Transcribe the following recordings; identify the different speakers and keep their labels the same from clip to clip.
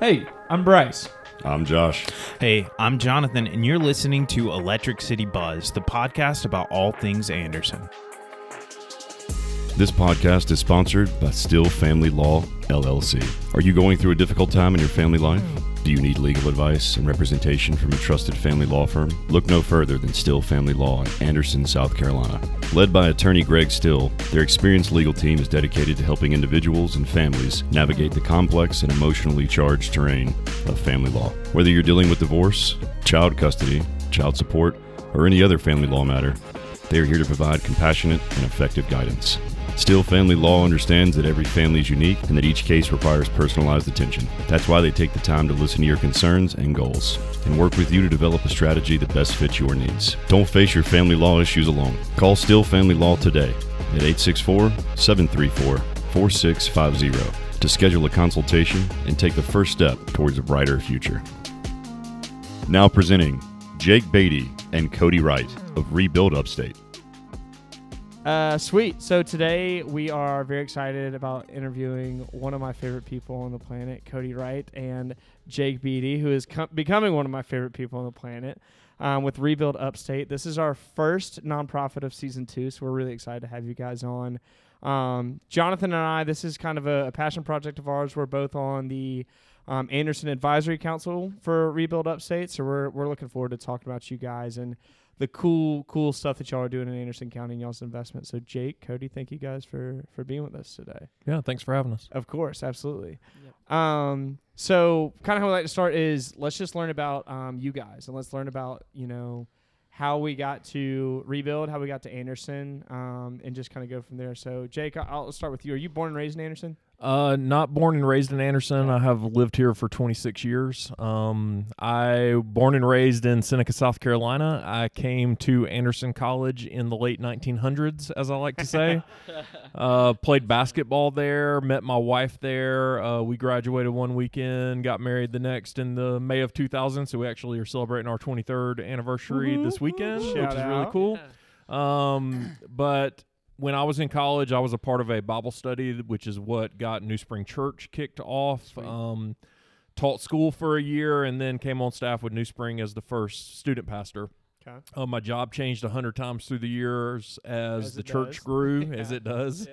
Speaker 1: Hey, I'm Bryce.
Speaker 2: I'm Josh.
Speaker 3: Hey, I'm Jonathan, and you're listening to Electric City Buzz, the podcast about all things Anderson.
Speaker 2: This podcast is sponsored by Still Family Law, LLC. Are you going through a difficult time in your family life? Do you need legal advice and representation from a trusted family law firm? Look no further than Still Family Law in Anderson, South Carolina. Led by attorney Greg Still, their experienced legal team is dedicated to helping individuals and families navigate the complex and emotionally charged terrain of family law. Whether you're dealing with divorce, child custody, child support, or any other family law matter, they are here to provide compassionate and effective guidance. Still, family law understands that every family is unique and that each case requires personalized attention. That's why they take the time to listen to your concerns and goals and work with you to develop a strategy that best fits your needs. Don't face your family law issues alone. Call Still Family Law today at 864 734 4650 to schedule a consultation and take the first step towards a brighter future. Now presenting Jake Beaty and Cody Wright of Rebuild Upstate.
Speaker 1: Uh, sweet. So today we are very excited about interviewing one of my favorite people on the planet, Cody Wright, and Jake Beaty, who is com- becoming one of my favorite people on the planet. Um, with Rebuild Upstate, this is our first nonprofit of season two, so we're really excited to have you guys on. Um, Jonathan and I, this is kind of a, a passion project of ours. We're both on the um, Anderson Advisory Council for Rebuild Upstate, so we're we're looking forward to talking about you guys and the cool cool stuff that y'all are doing in Anderson County and y'all's investment. So Jake, Cody, thank you guys for for being with us today.
Speaker 4: Yeah, thanks for having us.
Speaker 1: Of course, absolutely. Um, so kind of how we like to start is let's just learn about um, you guys and let's learn about you know how we got to rebuild, how we got to Anderson, um, and just kind of go from there. So Jake, I'll start with you. Are you born and raised in Anderson?
Speaker 4: Uh, not born and raised in Anderson. I have lived here for 26 years. Um, I born and raised in Seneca, South Carolina. I came to Anderson College in the late 1900s, as I like to say. uh, played basketball there. Met my wife there. Uh, we graduated one weekend, got married the next in the May of 2000. So we actually are celebrating our 23rd anniversary this weekend, which
Speaker 1: Shout
Speaker 4: is really cool. Um, but when I was in college, I was a part of a Bible study, which is what got New Spring Church kicked off. Um, taught school for a year and then came on staff with New Spring as the first student pastor.
Speaker 1: Okay.
Speaker 4: Uh, my job changed a hundred times through the years as,
Speaker 1: As
Speaker 4: the church
Speaker 1: does.
Speaker 4: grew, as it does,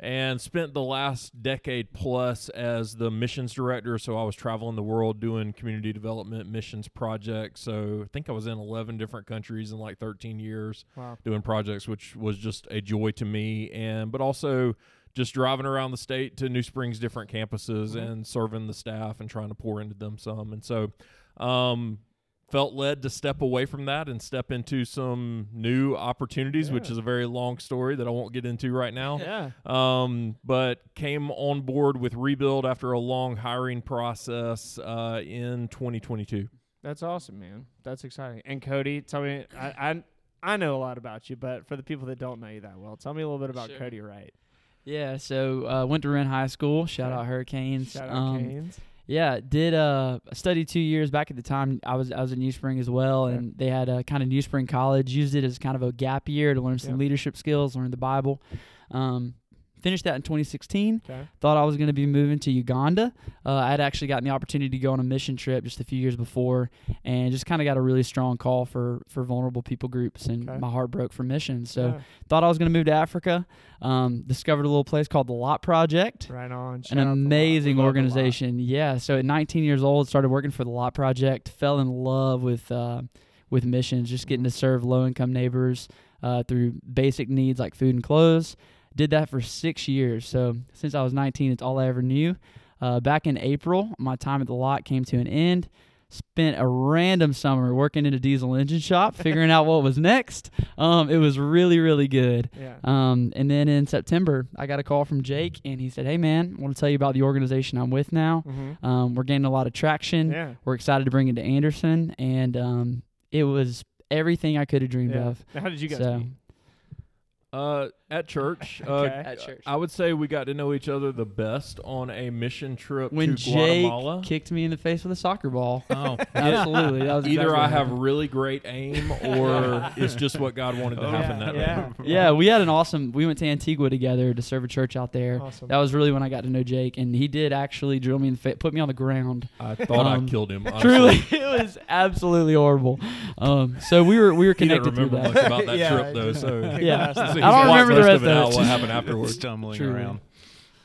Speaker 4: and spent the last decade plus as the missions director. So I was traveling the world doing community development missions projects. So I think I was in 11 different countries in like 13 years
Speaker 1: Wow.
Speaker 4: doing projects, which was just a joy to me. And but also just driving around the state to New Springs different campuses
Speaker 1: Mhm.
Speaker 4: and serving the staff and trying to pour into them some. And so um felt led to step away from that and step into some new opportunities, which is a very long story that I won't get into right now.
Speaker 1: Yeah.
Speaker 4: Um, but came on board with Rebuild after a long hiring process uh, in 2022.
Speaker 1: That's awesome, man. That's exciting. And Cody, tell me, I, I I know a lot about you, but for the people that don't know you that well, tell me a little bit about
Speaker 5: Sure.
Speaker 1: Cody Wright.
Speaker 5: Yeah, so uh, went to Wren High School. Shout
Speaker 1: Okay.
Speaker 5: out Hurricanes.
Speaker 1: Shout out
Speaker 5: Um,
Speaker 1: Canes.
Speaker 5: Yeah, did uh study two years back at the time. I was I was at New Spring as well, and they had a kind of New Spring College. Used it as kind of a gap year to learn some
Speaker 1: Yeah.
Speaker 5: leadership skills, learn the Bible. Um, finished that in 2016.
Speaker 1: Okay.
Speaker 5: Thought I was going to be moving to Uganda. Uh, I had actually gotten the opportunity to go on a mission trip just a few years before, and just kind of got a really strong call for for vulnerable people groups, and
Speaker 1: Okay.
Speaker 5: my heart broke for missions. So
Speaker 1: Yeah.
Speaker 5: thought I was going to move to Africa. Um, discovered a little place called the Lot Project.
Speaker 1: Right on. Shout
Speaker 5: An
Speaker 1: out to Lot. We
Speaker 5: amazing
Speaker 1: love the Lot.
Speaker 5: organization. Yeah. So at 19 years old, started working for the Lot Project. Fell in love with uh, with missions, just getting to serve low income neighbors uh, through basic needs like food and clothes. Did that for six years. So since I was 19, it's all I ever knew. Uh, back in April, my time at the lot came to an end. Spent a random summer working in a diesel engine shop, figuring out what was next. Um, it was really, really good.
Speaker 1: Yeah.
Speaker 5: Um, and then in September, I got a call from Jake, and he said, "Hey, man, I want to tell you about the organization I'm with now.
Speaker 1: Mm-hmm.
Speaker 5: Um, we're gaining a lot of traction.
Speaker 1: Yeah.
Speaker 5: We're excited to bring it to Anderson, and um, it was everything I could have dreamed
Speaker 1: yeah.
Speaker 5: of.
Speaker 1: Now, how did you guys
Speaker 5: So-
Speaker 1: meet?
Speaker 4: Uh, at church. Uh,
Speaker 1: Okay.
Speaker 5: At church.
Speaker 4: I would say we got to know each other the best on a mission trip
Speaker 5: when
Speaker 4: to
Speaker 5: Jake
Speaker 4: Guatemala.
Speaker 5: kicked me in the face with a soccer ball.
Speaker 3: Oh,
Speaker 5: Absolutely. That was
Speaker 4: Either
Speaker 5: exactly
Speaker 4: I
Speaker 5: what
Speaker 4: have
Speaker 5: happened.
Speaker 4: really great aim, or it's just what God wanted to
Speaker 1: Oh,
Speaker 4: happen
Speaker 1: yeah,
Speaker 4: that
Speaker 1: yeah.
Speaker 4: day.
Speaker 5: Yeah, we had an awesome. We went to Antigua together to serve a church out there.
Speaker 1: Awesome.
Speaker 5: That was really when I got to know Jake, and he did actually drill me in the face, put me on the ground.
Speaker 4: I thought
Speaker 5: Um,
Speaker 4: I killed him. honestly.
Speaker 5: Truly, it was absolutely horrible. Um, so we were we were
Speaker 4: He didn't
Speaker 5: connected through
Speaker 4: remember
Speaker 5: that.
Speaker 4: much about that
Speaker 1: Yeah,
Speaker 4: trip though. So
Speaker 5: Yeah.
Speaker 4: So
Speaker 5: I
Speaker 4: he's
Speaker 5: don't remember the rest
Speaker 4: of it out. What happened afterwards?
Speaker 3: stumbling
Speaker 5: Truly.
Speaker 3: around.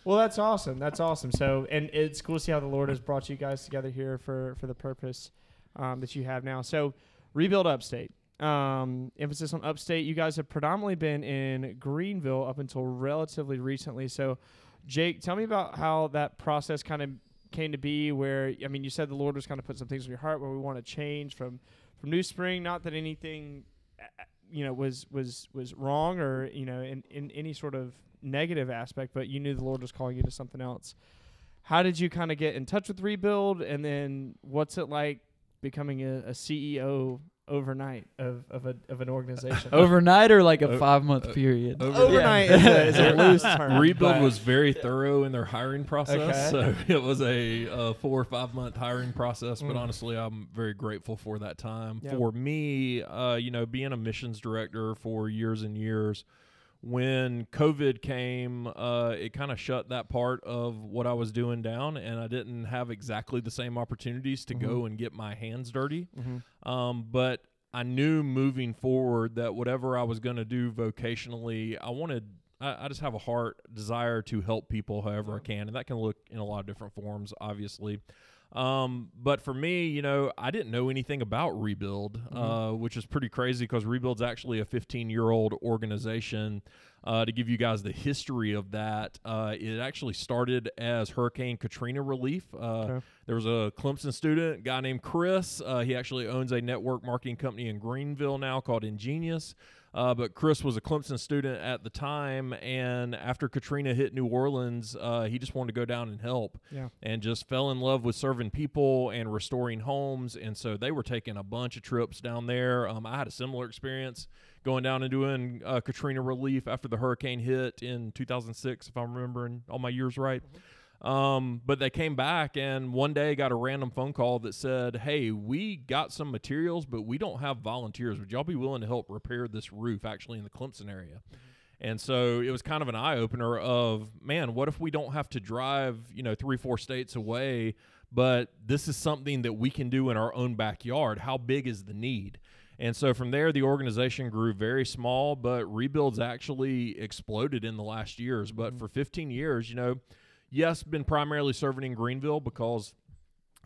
Speaker 1: Well, that's awesome. That's awesome. So, and it's cool to see how the Lord has brought you guys together here for for the purpose um, that you have now. So, rebuild upstate. Um, emphasis on upstate. You guys have predominantly been in Greenville up until relatively recently. So, Jake, tell me about how that process kind of came to be. Where I mean, you said the Lord was kind of put some things in your heart where we want to change from from New Spring. Not that anything, uh, you know, was was was wrong or you know in in any sort of negative aspect, but you knew the Lord was calling you to something else. How did you kind of get in touch with Rebuild, and then what's it like becoming a, a CEO overnight of, of, a, of an organization?
Speaker 5: Overnight or like a
Speaker 4: O-
Speaker 5: five month
Speaker 4: uh,
Speaker 5: period.
Speaker 4: over-
Speaker 1: Overnight is, a, is a loose term.
Speaker 4: Rebuild
Speaker 1: but-
Speaker 4: was very thorough in their hiring process,
Speaker 1: Okay.
Speaker 4: so it was a, uh four or five month hiring process. But
Speaker 1: Mm.
Speaker 4: honestly, I'm very grateful for that time.
Speaker 1: Yep.
Speaker 4: For me, uh, you know, being a missions director for years and years, when COVID came, uh, it kind of shut that part of what I was doing down, and I didn't have exactly the same opportunities to go and get my hands dirty.
Speaker 1: Mhm.
Speaker 4: Um, but I knew moving forward that whatever I was going to do vocationally, I wanted. I, I just have a heart desire to help people however I can, and that can look in a lot of different forms, obviously. Um, but for me, you know, I didn't know anything about Rebuild, uh, which is pretty crazy because Rebuild's actually a 15 year old organization. Uh, to give you guys the history of that, uh, it actually started as Hurricane Katrina relief. Uh,
Speaker 1: Okay.
Speaker 4: There was a Clemson student, guy named Chris. Uh, he actually owns a network marketing company in Greenville now called Ingenious. Uh, but Chris was a Clemson student at the time, and after Katrina hit New Orleans, uh, he just wanted to go down and help
Speaker 1: Yeah.
Speaker 4: and just fell in love with serving people and restoring homes. And so they were taking a bunch of trips down there. Um, I had a similar experience going down and doing uh, Katrina relief after the hurricane hit in 2006, if I'm remembering all my years right. Um, but they came back and one day got a random phone call that said, Hey, we got some materials, but we don't have volunteers. Would y'all be willing to help repair this roof actually in the Clemson area? And so it was kind of an eye opener of, man, what if we don't have to drive, you know, three, four states away, but this is something that we can do in our own backyard? How big is the need? And so from there, the organization grew very small, but rebuilds actually exploded in the last years. But for 15 years, you know, yes, been primarily serving in Greenville because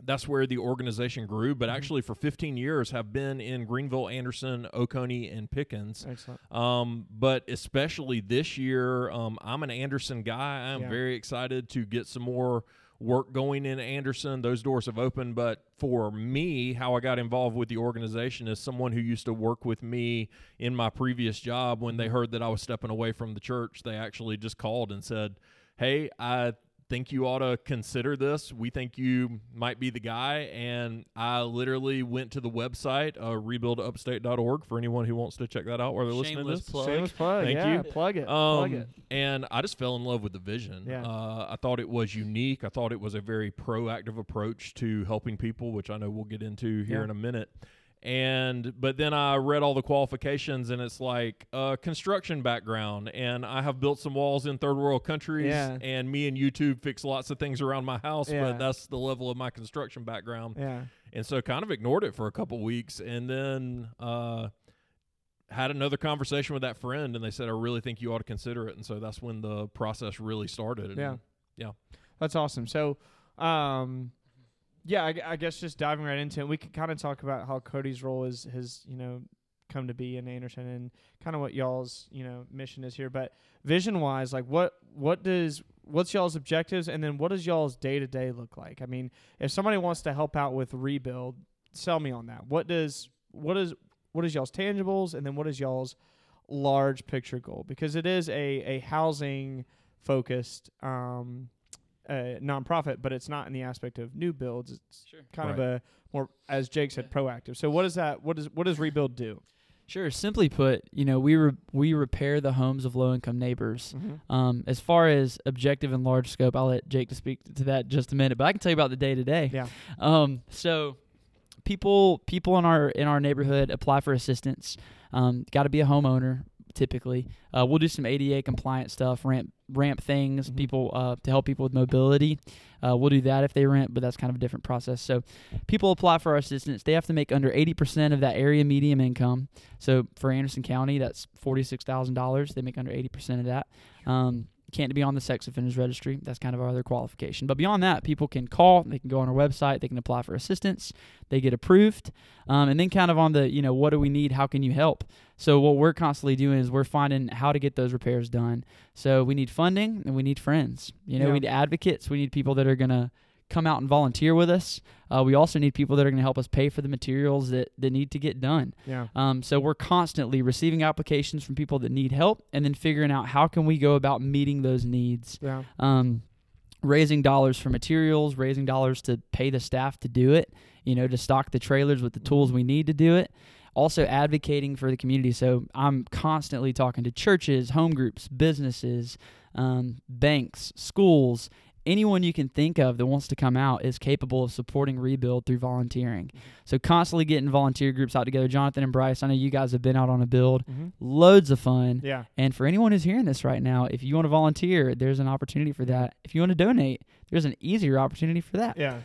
Speaker 4: that's where the organization grew. But actually, for 15 years, have been in Greenville, Anderson, Oconee, and Pickens.
Speaker 1: Excellent.
Speaker 4: Um, but especially this year, um, I'm an Anderson guy. I'm
Speaker 1: Yeah.
Speaker 4: very excited to get some more work going in Anderson. Those doors have opened. But for me, how I got involved with the organization is someone who used to work with me in my previous job. When they heard that I was stepping away from the church, they actually just called and said, Hey, I think you ought to consider this. We think you might be the guy. And I literally went to the website, uh, rebuildupstate.org, for anyone who wants to check that out while they're listening to this.
Speaker 5: plug.
Speaker 1: Shameless plug.
Speaker 4: Thank
Speaker 1: yeah,
Speaker 4: you.
Speaker 1: Plug it.
Speaker 4: Um,
Speaker 1: plug it.
Speaker 4: And I just fell in love with the vision.
Speaker 1: Yeah.
Speaker 4: Uh, I thought it was unique. I thought it was a very proactive approach to helping people, which I know we'll get into here
Speaker 1: Yeah.
Speaker 4: in a minute. And but then I read all the qualifications, and it's like uh, construction background, and I have built some walls in third world countries,
Speaker 1: Yeah.
Speaker 4: and me and YouTube fix lots of things around my house,
Speaker 1: Yeah.
Speaker 4: but that's the level of my construction background
Speaker 1: Yeah.
Speaker 4: and so kind of ignored it for a couple weeks and then uh, had another conversation with that friend and they said i really think you ought to consider it and so that's when the process really started and
Speaker 1: Yeah.
Speaker 4: yeah.
Speaker 1: That's awesome. So, um, yeah, I, I guess just diving right into it, we could kind of talk about how Cody's role is has you know come to be in Anderson and kind of what y'all's you know mission is here. But vision wise, like what what does what's y'all's objectives, and then what does y'all's day to day look like? I mean, if somebody wants to help out with rebuild, sell me on that. What does what is what is y'all's tangibles, and then what is y'all's large picture goal? Because it is a a housing focused um, uh, nonprofit, but it's not in the aspect of new builds. It's
Speaker 5: Sure.
Speaker 1: kind of a more, as Jake said, proactive. So what is that? What does what does rebuild do?
Speaker 5: Sure. Simply put, you know, we re- we repair the homes of low income neighbors.
Speaker 1: Mm-hmm.
Speaker 5: Um, as far as objective and large scope, I'll let Jake to speak to that in just a minute. But I can tell you about the day to day.
Speaker 1: Yeah.
Speaker 5: Um, so people people in our in our neighborhood apply for assistance. Um, Got to be a homeowner typically. Uh, we'll do some ADA compliant stuff, ramp ramp things,
Speaker 1: Mhm.
Speaker 5: people uh, to help people with mobility. Uh, we'll do that if they rent, but that's kind of a different process. So people apply for our assistance. They have to make under 80% of that area median income. So for Anderson County, that's $46,000. They make under 80% of that. Um, can't be on the sex offenders registry. That's kind of our other qualification. But beyond that, people can call. They can go on our website. They can apply for assistance. They get approved, um, and then kind of on the you know what do we need? How can you help? So what we're constantly doing is we're finding how to get those repairs done. So we need funding and we need friends. You know,
Speaker 1: Yeah.
Speaker 5: we need advocates. We need people that are gonna come out and volunteer with us. Uh, we also need people that are going to help us pay for the materials that, that need to get done.
Speaker 1: Yeah.
Speaker 5: Um, so we're constantly receiving applications from people that need help and then figuring out how can we go about meeting those needs.
Speaker 1: Yeah.
Speaker 5: Um, raising dollars for materials, raising dollars to pay the staff to do it, you know, to stock the trailers with the tools we need to do it. Also advocating for the community. So I'm constantly talking to churches, home groups, businesses, um, banks, schools, anyone you can think of that wants to come out is capable of supporting rebuild through volunteering. So constantly getting volunteer groups out together. Jonathan and Bryce, I know you guys have been out on a build.
Speaker 1: Mm-hmm.
Speaker 5: Loads of fun.
Speaker 1: Yeah.
Speaker 5: And for anyone who's hearing this right now, if you want to volunteer, there's an opportunity for that. If you want to donate, there's an easier opportunity for that.
Speaker 1: Yeah.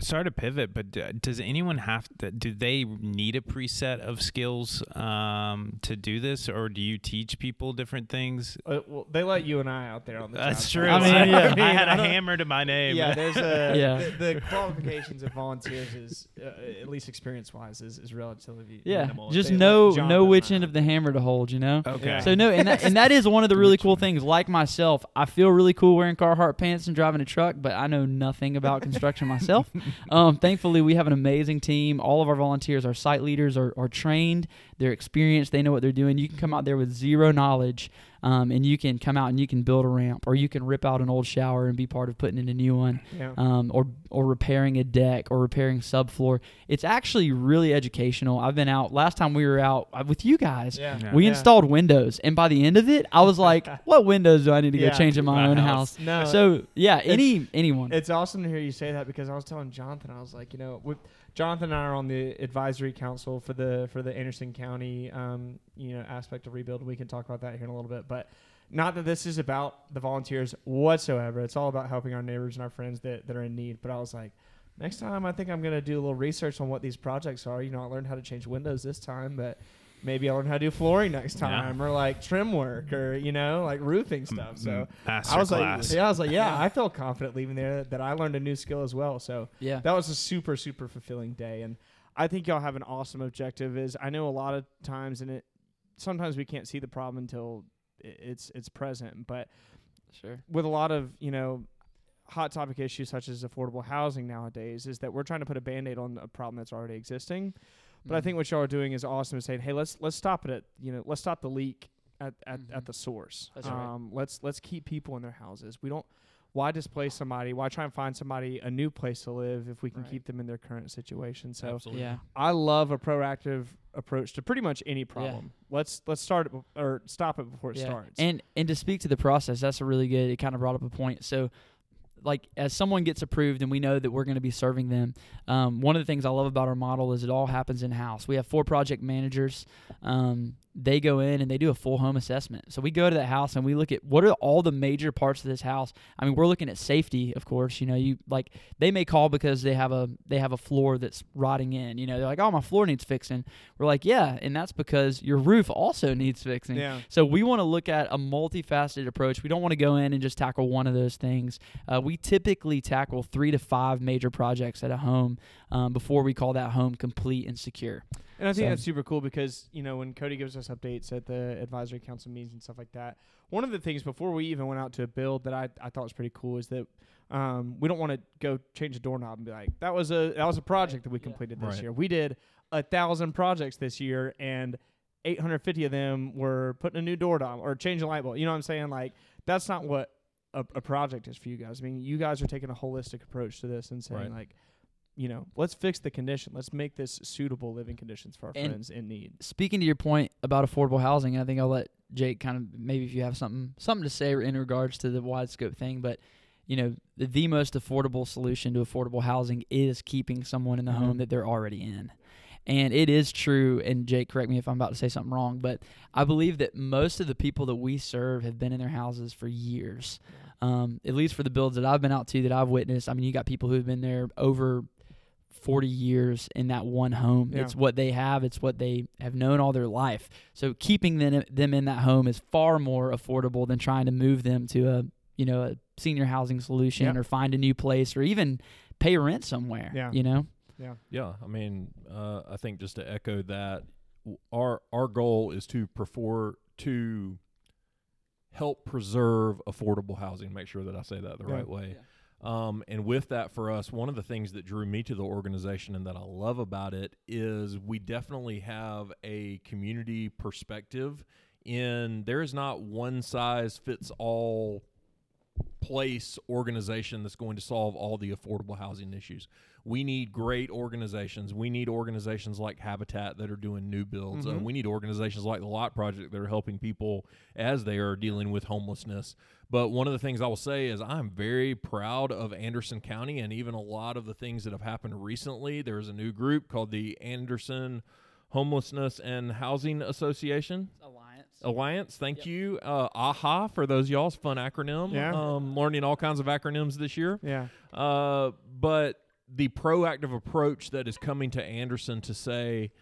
Speaker 3: Sorry to pivot, but does anyone have to? Do they need a preset of skills um, to do this, or do you teach people different things?
Speaker 1: Uh, well, they let you and I out there on the
Speaker 3: That's true.
Speaker 5: I mean, yeah.
Speaker 3: I had
Speaker 1: I
Speaker 3: a
Speaker 1: don't-
Speaker 3: hammer to my name.
Speaker 1: Yeah, there's a
Speaker 5: Yeah.
Speaker 1: The, the qualifications of volunteers is uh, at least experience wise is, is relatively
Speaker 5: Yeah,
Speaker 1: minimal.
Speaker 5: just
Speaker 1: They
Speaker 5: know know which end of the hammer to hold. You know.
Speaker 3: okay.
Speaker 1: Yeah.
Speaker 5: So no, and that, and that is one of the really cool things. Like myself, I feel really cool wearing Carhartt pants and driving a truck, but I know nothing about construction myself. Um, thankfully, we have an amazing team. All of our volunteers, our site leaders, are, are trained. They're experienced. They know what they're doing. You can come out there with zero knowledge, um, and you can come out and you can build a ramp, or you can rip out an old shower and be part of putting in a new one
Speaker 1: Yeah.
Speaker 5: um, or or repairing a deck or repairing subfloor. It's actually really educational. I've been out last time we were out uh, with you guys.
Speaker 1: yeah.
Speaker 3: Yeah.
Speaker 5: We
Speaker 1: Yeah.
Speaker 5: installed windows, and by the end of it, I was like, "What windows do I need to
Speaker 1: Yeah.
Speaker 5: go change in my
Speaker 3: My
Speaker 5: own
Speaker 3: house.
Speaker 5: house?"
Speaker 1: No.
Speaker 5: So yeah, any anyone.
Speaker 1: It's awesome to hear you say that because I was telling Jonathan, I was like, you know, with Jonathan and I are on the advisory council for the for the Anderson County, um, you know, aspect of rebuild. We can talk about that here in a little bit, but not that this is about the volunteers whatsoever. It's all about helping our neighbors and our friends that, that are in need. But I was like, next time I think I'm gonna do a little research on what these projects are. You know, I learned how to change windows this time, but maybe I'll learn how to do flooring next
Speaker 3: Yeah.
Speaker 1: time, or like trim work, or you know, like roofing mm-hmm. stuff. So.
Speaker 3: Master
Speaker 1: I was
Speaker 3: class.
Speaker 1: like, yeah, I was like, yeah, I felt confident leaving there that I learned a new skill as well. So
Speaker 5: yeah,
Speaker 1: that was a super, super fulfilling day. And I think y'all have an awesome objective. Is I know a lot of times, and it sometimes we can't see the problem until it's it's present. But
Speaker 5: sure.
Speaker 1: with a lot of you know hot topic issues such as affordable housing nowadays, is that we're trying to put a band aid on a problem that's already existing. But I
Speaker 5: Mm-hmm.
Speaker 1: think what y'all are doing is awesome. Is saying, hey, let's let's stop it at you know let's stop the leak at at,
Speaker 5: Mhm.
Speaker 1: at the source.
Speaker 5: That's right.
Speaker 1: um, Let's let's keep people in their houses. We don't. Why displace somebody? Why try and find somebody a new place to live if we can
Speaker 5: Right.
Speaker 1: keep them in their current situation? So
Speaker 3: Absolutely.
Speaker 5: yeah,
Speaker 1: I love a proactive approach to pretty much any problem. Let's let's start it bef- or stop it before it
Speaker 5: yeah.
Speaker 1: starts.
Speaker 5: And and to speak to the process, that's a really good. It kind of brought up a point. So. Like as someone gets approved and we know that we're going to be serving them, um, one of the things I love about our model is it all happens in house. We have four project managers. Um, they go in and they do a full home assessment. So we go to that house and we look at what are all the major parts of this house. I mean, we're looking at safety, of course. You know, you like they may call because they have a they have a floor that's rotting in. You know, they're like, oh, my floor needs fixing. We're like, yeah, and that's because your roof also needs fixing.
Speaker 1: yeah,
Speaker 5: So we want to look at a multifaceted approach. We don't want to go in and just tackle one of those things. Uh, we typically tackle three to five major projects at a home um, before we call that home complete and secure.
Speaker 1: And I think
Speaker 5: So-
Speaker 1: that's super cool because you know when Cody gives us updates at the advisory council meetings and stuff like that. One of the things before we even went out to a build that I, I thought was pretty cool is that um, we don't want to go change a doorknob and be like that was a that was a project that we
Speaker 5: Yeah.
Speaker 1: completed this
Speaker 4: Right.
Speaker 1: year. We did a thousand projects this year and 850 of them were putting a new doorknob or changing a light bulb. You know what I'm saying? Like that's not what a, a project is for you guys. I mean, you guys are taking a holistic approach to this and saying
Speaker 4: Right.
Speaker 1: like you know, let's fix the condition. Let's make this suitable living conditions for our
Speaker 5: And-
Speaker 1: friends in need.
Speaker 5: speaking to your point about affordable housing, I think I'll let Jake kind of maybe if you have something something to say in regards to the wide scope thing, but you know the, the most affordable solution to affordable housing is keeping someone in the
Speaker 1: Mhm.
Speaker 5: home that they're already in. And it is true, and Jake, correct me if I'm about to say something wrong, but I believe that most of the people that we serve have been in their houses for years. Um, at least for the builds that I've been out to, that I've witnessed. I mean, you got people who've been there over 40 years in that one home.
Speaker 1: Yeah.
Speaker 5: It's what they have, it's what they have known all their life. So keeping them, them in that home is far more affordable than trying to move them to a, you know, a senior housing solution
Speaker 1: Yep.
Speaker 5: or find a new place or even pay rent somewhere,
Speaker 1: Yeah.
Speaker 5: you know?
Speaker 4: Yeah, Yeah, I mean, uh, I think just to echo that, our our goal is to prefer to help preserve affordable housing. Make sure that I say that the
Speaker 1: Yeah.
Speaker 4: right way. Um, and with that, for us, one of the things that drew me to the organization and that I love about it is we definitely have a community perspective. In there is not one size fits all place organization that's going to solve all the affordable housing issues. We need great organizations. We need organizations like Habitat that are doing new builds. Uh,
Speaker 1: Mhm.
Speaker 4: we need organizations like the Lot Project that are helping people as they are dealing with homelessness. But one of the things I will say is I'm very proud of Anderson County and even a lot of the things that have happened recently. There's a new group called the Anderson Homelessness and Housing Association.
Speaker 5: Alliance.
Speaker 4: Alliance, thank
Speaker 5: Yep.
Speaker 4: you. Uh, AHA for those y'all's fun acronym.
Speaker 1: Yeah.
Speaker 4: Um, learning all kinds of acronyms this year.
Speaker 1: Yeah.
Speaker 4: Uh, but the proactive approach that is coming to Anderson to say,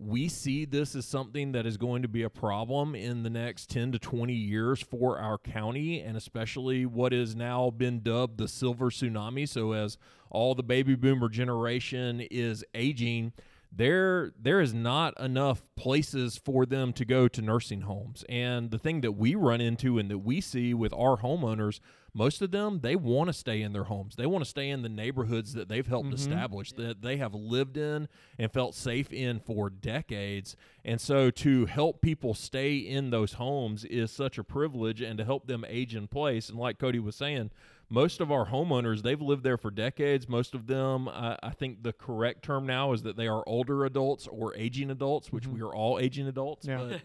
Speaker 4: we see this as something that is going to be a problem in the next 10 to 20 years for our county, and especially what has now been dubbed the silver tsunami. So, as all the baby boomer generation is aging, there there is not enough places for them to go to nursing homes. And the thing that we run into and that we see with our homeowners most of them they want to stay in their homes. They want to stay in the neighborhoods that they've helped
Speaker 1: Mhm.
Speaker 4: establish that they have lived in and felt safe in for decades. And so to help people stay in those homes is such a privilege and to help them age in place. And like cody was saying most of our homeowners they've lived there for decades most of them uh, i think the correct term now is that they are older adults or aging adults which
Speaker 1: Mhm.
Speaker 4: we are all aging adults
Speaker 1: Yeah.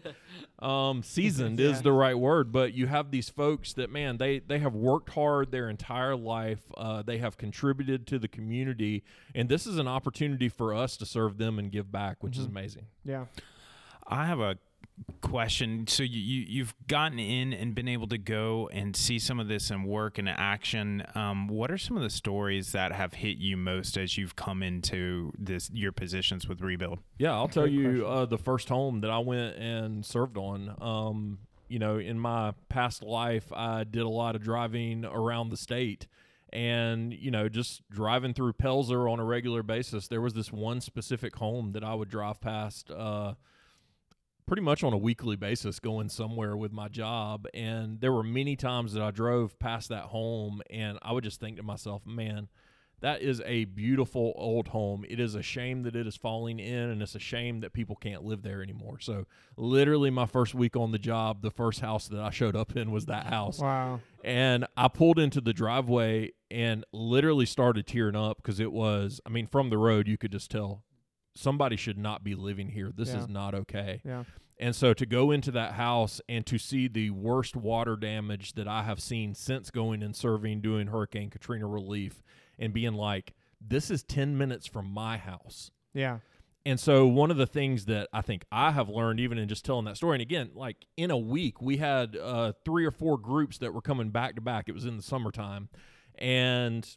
Speaker 4: but um, seasoned
Speaker 1: Yeah.
Speaker 4: is the right word but you have these folks that man they they have worked hard their entire life uh, they have contributed to the community and this is an opportunity for us to serve them and give back which is
Speaker 1: Mhm.
Speaker 4: amazing
Speaker 1: Yeah.
Speaker 3: I have a question. So you, you you've gotten in and been able to go and see some of this and work and action. Um, what are some of the stories that have hit you most as you've come into this your positions with Rebuild?
Speaker 4: Yeah, I'll tell
Speaker 1: Great
Speaker 4: you uh, the first home that I went and served on. Um, you know, in my past life, I did a lot of driving around the state. And, you know, just driving through Pelzer on a regular basis, there was this one specific home that I would drive past uh, pretty much on a weekly basis going somewhere with my job. And there were many times that I drove past that home and I would just think to myself, man, that is a beautiful old home. It is a shame that it is falling in, and it's a shame that people can't live there anymore. So, literally, my first week on the job, the first house that I showed up in was that house.
Speaker 1: Wow.
Speaker 4: And I pulled into the driveway and literally started tearing up because it was, I mean, from the road, you could just tell somebody should not be living here. This
Speaker 1: Yeah.
Speaker 4: is not okay.
Speaker 1: Yeah.
Speaker 4: And so to go into that house and to see the worst water damage that I have seen since going and serving doing Hurricane Katrina relief and being like, this is 10 minutes from my house.
Speaker 1: Yeah.
Speaker 4: And so one of the things that I think I have learned even in just telling that story, and again, like in a week, we had uh, three or four groups that were coming back to back. It was in the summertime. And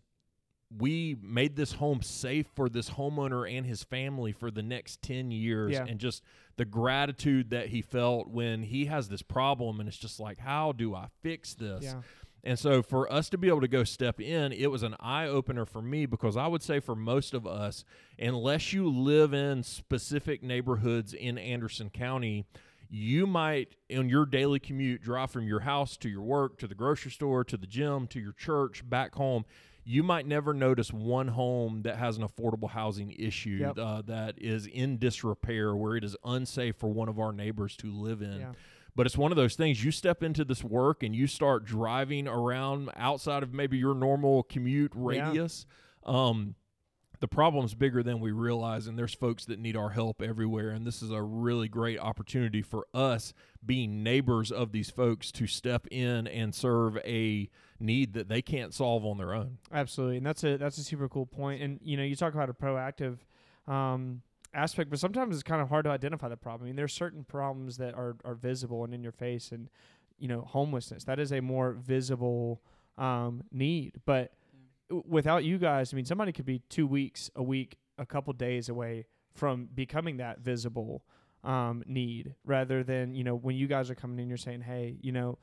Speaker 4: we made this home safe for this homeowner and his family for the next 10 years
Speaker 1: Yeah.
Speaker 4: and just the gratitude that he felt when he has this problem and it's just like how do i fix this
Speaker 1: Yeah.
Speaker 4: and so for us to be able to go step in, it was an eye opener for me because I would say for most of us, unless you live in specific neighborhoods in Anderson County, you might in your daily commute drive from your house to your work to the grocery store to the gym to your church back home you might never notice one home that has an affordable housing issue
Speaker 1: Yep.
Speaker 4: uh, that is in disrepair where it is unsafe for one of our neighbors to live in
Speaker 1: Yeah.
Speaker 4: but it's one of those things you step into this work and you start driving around outside of maybe your normal commute
Speaker 1: Yeah.
Speaker 4: radius um the problem's bigger than we realize and there's folks that need our help everywhere and this is a really great opportunity for us being neighbors of these folks to step in and serve a need that they can't solve on their own
Speaker 1: Absolutely, and that's a that's a super cool point. And you know, you talk about a proactive um, aspect, but sometimes it's kind of hard to identify the problem. I mean, there's certain problems that are are visible and in your face, and you know, homelessness that is a more visible um, need. But w- without you guys, I mean, somebody could be two weeks, a week, a couple days away from becoming that visible um, need, rather than you know, when you guys are coming in, you're saying, hey, you know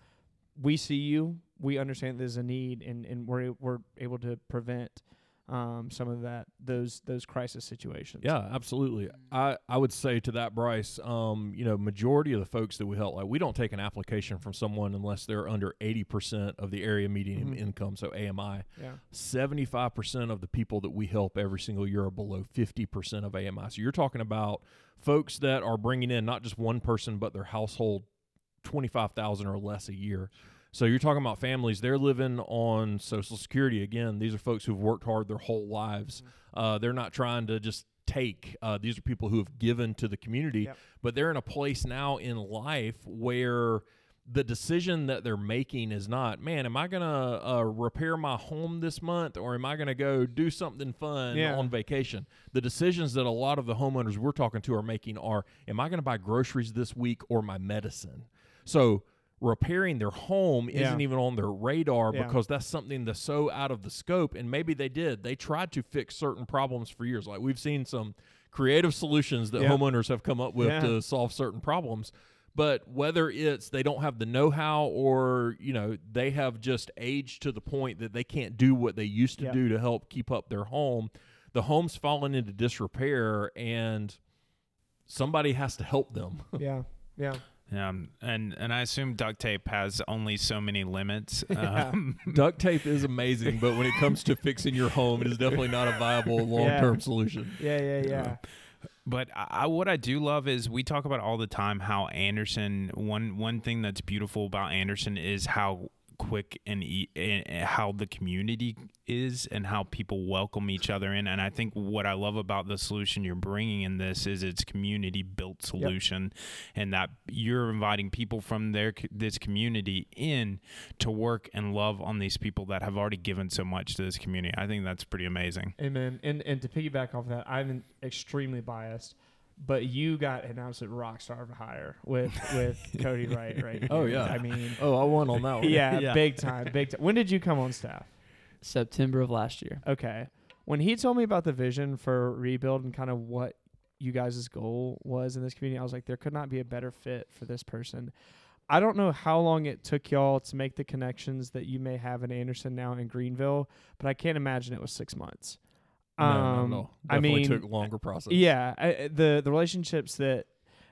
Speaker 1: we see you. We understand there's a need, and, and we're we're able to prevent um, some of that those those crisis situations.
Speaker 4: Yeah, absolutely. I, I would say to that, Bryce, um, you know, majority of the folks that we help, like we don't take an application from someone unless they're under 80% of the area median
Speaker 1: Mhm.
Speaker 4: income, so AMI.
Speaker 1: yeah,
Speaker 4: 75% of the people that we help every single year are below 50% of AMI. So you're talking about folks that are bringing in not just one person, but their household 25,000 or less a year. So you're talking about families, they're living on Social Security. Again, these are folks who've worked hard their whole lives. Uh, they're not trying to just take. Uh, these are people who have given to the community,
Speaker 1: Yep.
Speaker 4: but they're in a place now in life where the decision that they're making is not, man, am I going to uh, repair my home this month or am I going to go do something fun
Speaker 1: Yeah.
Speaker 4: on vacation? The decisions that a lot of the homeowners we're talking to are making are, am I going to buy groceries this week or my medicine? So repairing their home
Speaker 1: Yeah.
Speaker 4: isn't even on their radar
Speaker 1: Yeah.
Speaker 4: because that's something that's so out of the scope. And maybe they did. They tried to fix certain problems for years. Like we've seen some creative solutions that
Speaker 1: Yeah.
Speaker 4: homeowners have come up with to solve certain problems. But whether it's they don't have the know-how or you know they have just aged to the point that they can't do what they used to do to help keep up their home, the home's fallen into disrepair, and somebody has to help them.
Speaker 1: yeah, yeah.
Speaker 3: Um, and and I assume duct tape has only so many limits.
Speaker 1: Yeah.
Speaker 3: Um,
Speaker 4: Duct tape is amazing, but when it comes to fixing your home, it is definitely not a viable long-term solution.
Speaker 1: Yeah, yeah, yeah.
Speaker 3: But I, I- what I do love is we talk about all the time how Anderson. One one thing that's beautiful about Anderson is how quick and, e- and how the community is and how people welcome each other in. And I think what I love about the solution you're bringing in this is it's community built solution, and that you're inviting people from their this community in to work and love on these people that have already given so much to this community. I think that's pretty amazing.
Speaker 1: Amen. And and to piggyback off that, I'm extremely biased, but you got an absolute rock star of a hire with with Cody Wright, right?
Speaker 4: Oh, yeah.
Speaker 1: I mean,
Speaker 4: Oh, I won on that one.
Speaker 1: yeah, big time, big time. When did you come on staff?
Speaker 5: September of last year.
Speaker 1: Okay. When he told me about the vision for rebuild and kind of what you guys' goal was in this community, I was like, there could not be a better fit for this person. I don't know how long it took y'all to make the connections that you may have in Anderson now in Greenville, but I can't imagine it was six months.
Speaker 4: No,
Speaker 1: Um,
Speaker 4: all.
Speaker 1: I
Speaker 4: Definitely
Speaker 1: mean,
Speaker 4: took longer process.
Speaker 1: yeah, I, I- the the relationships that,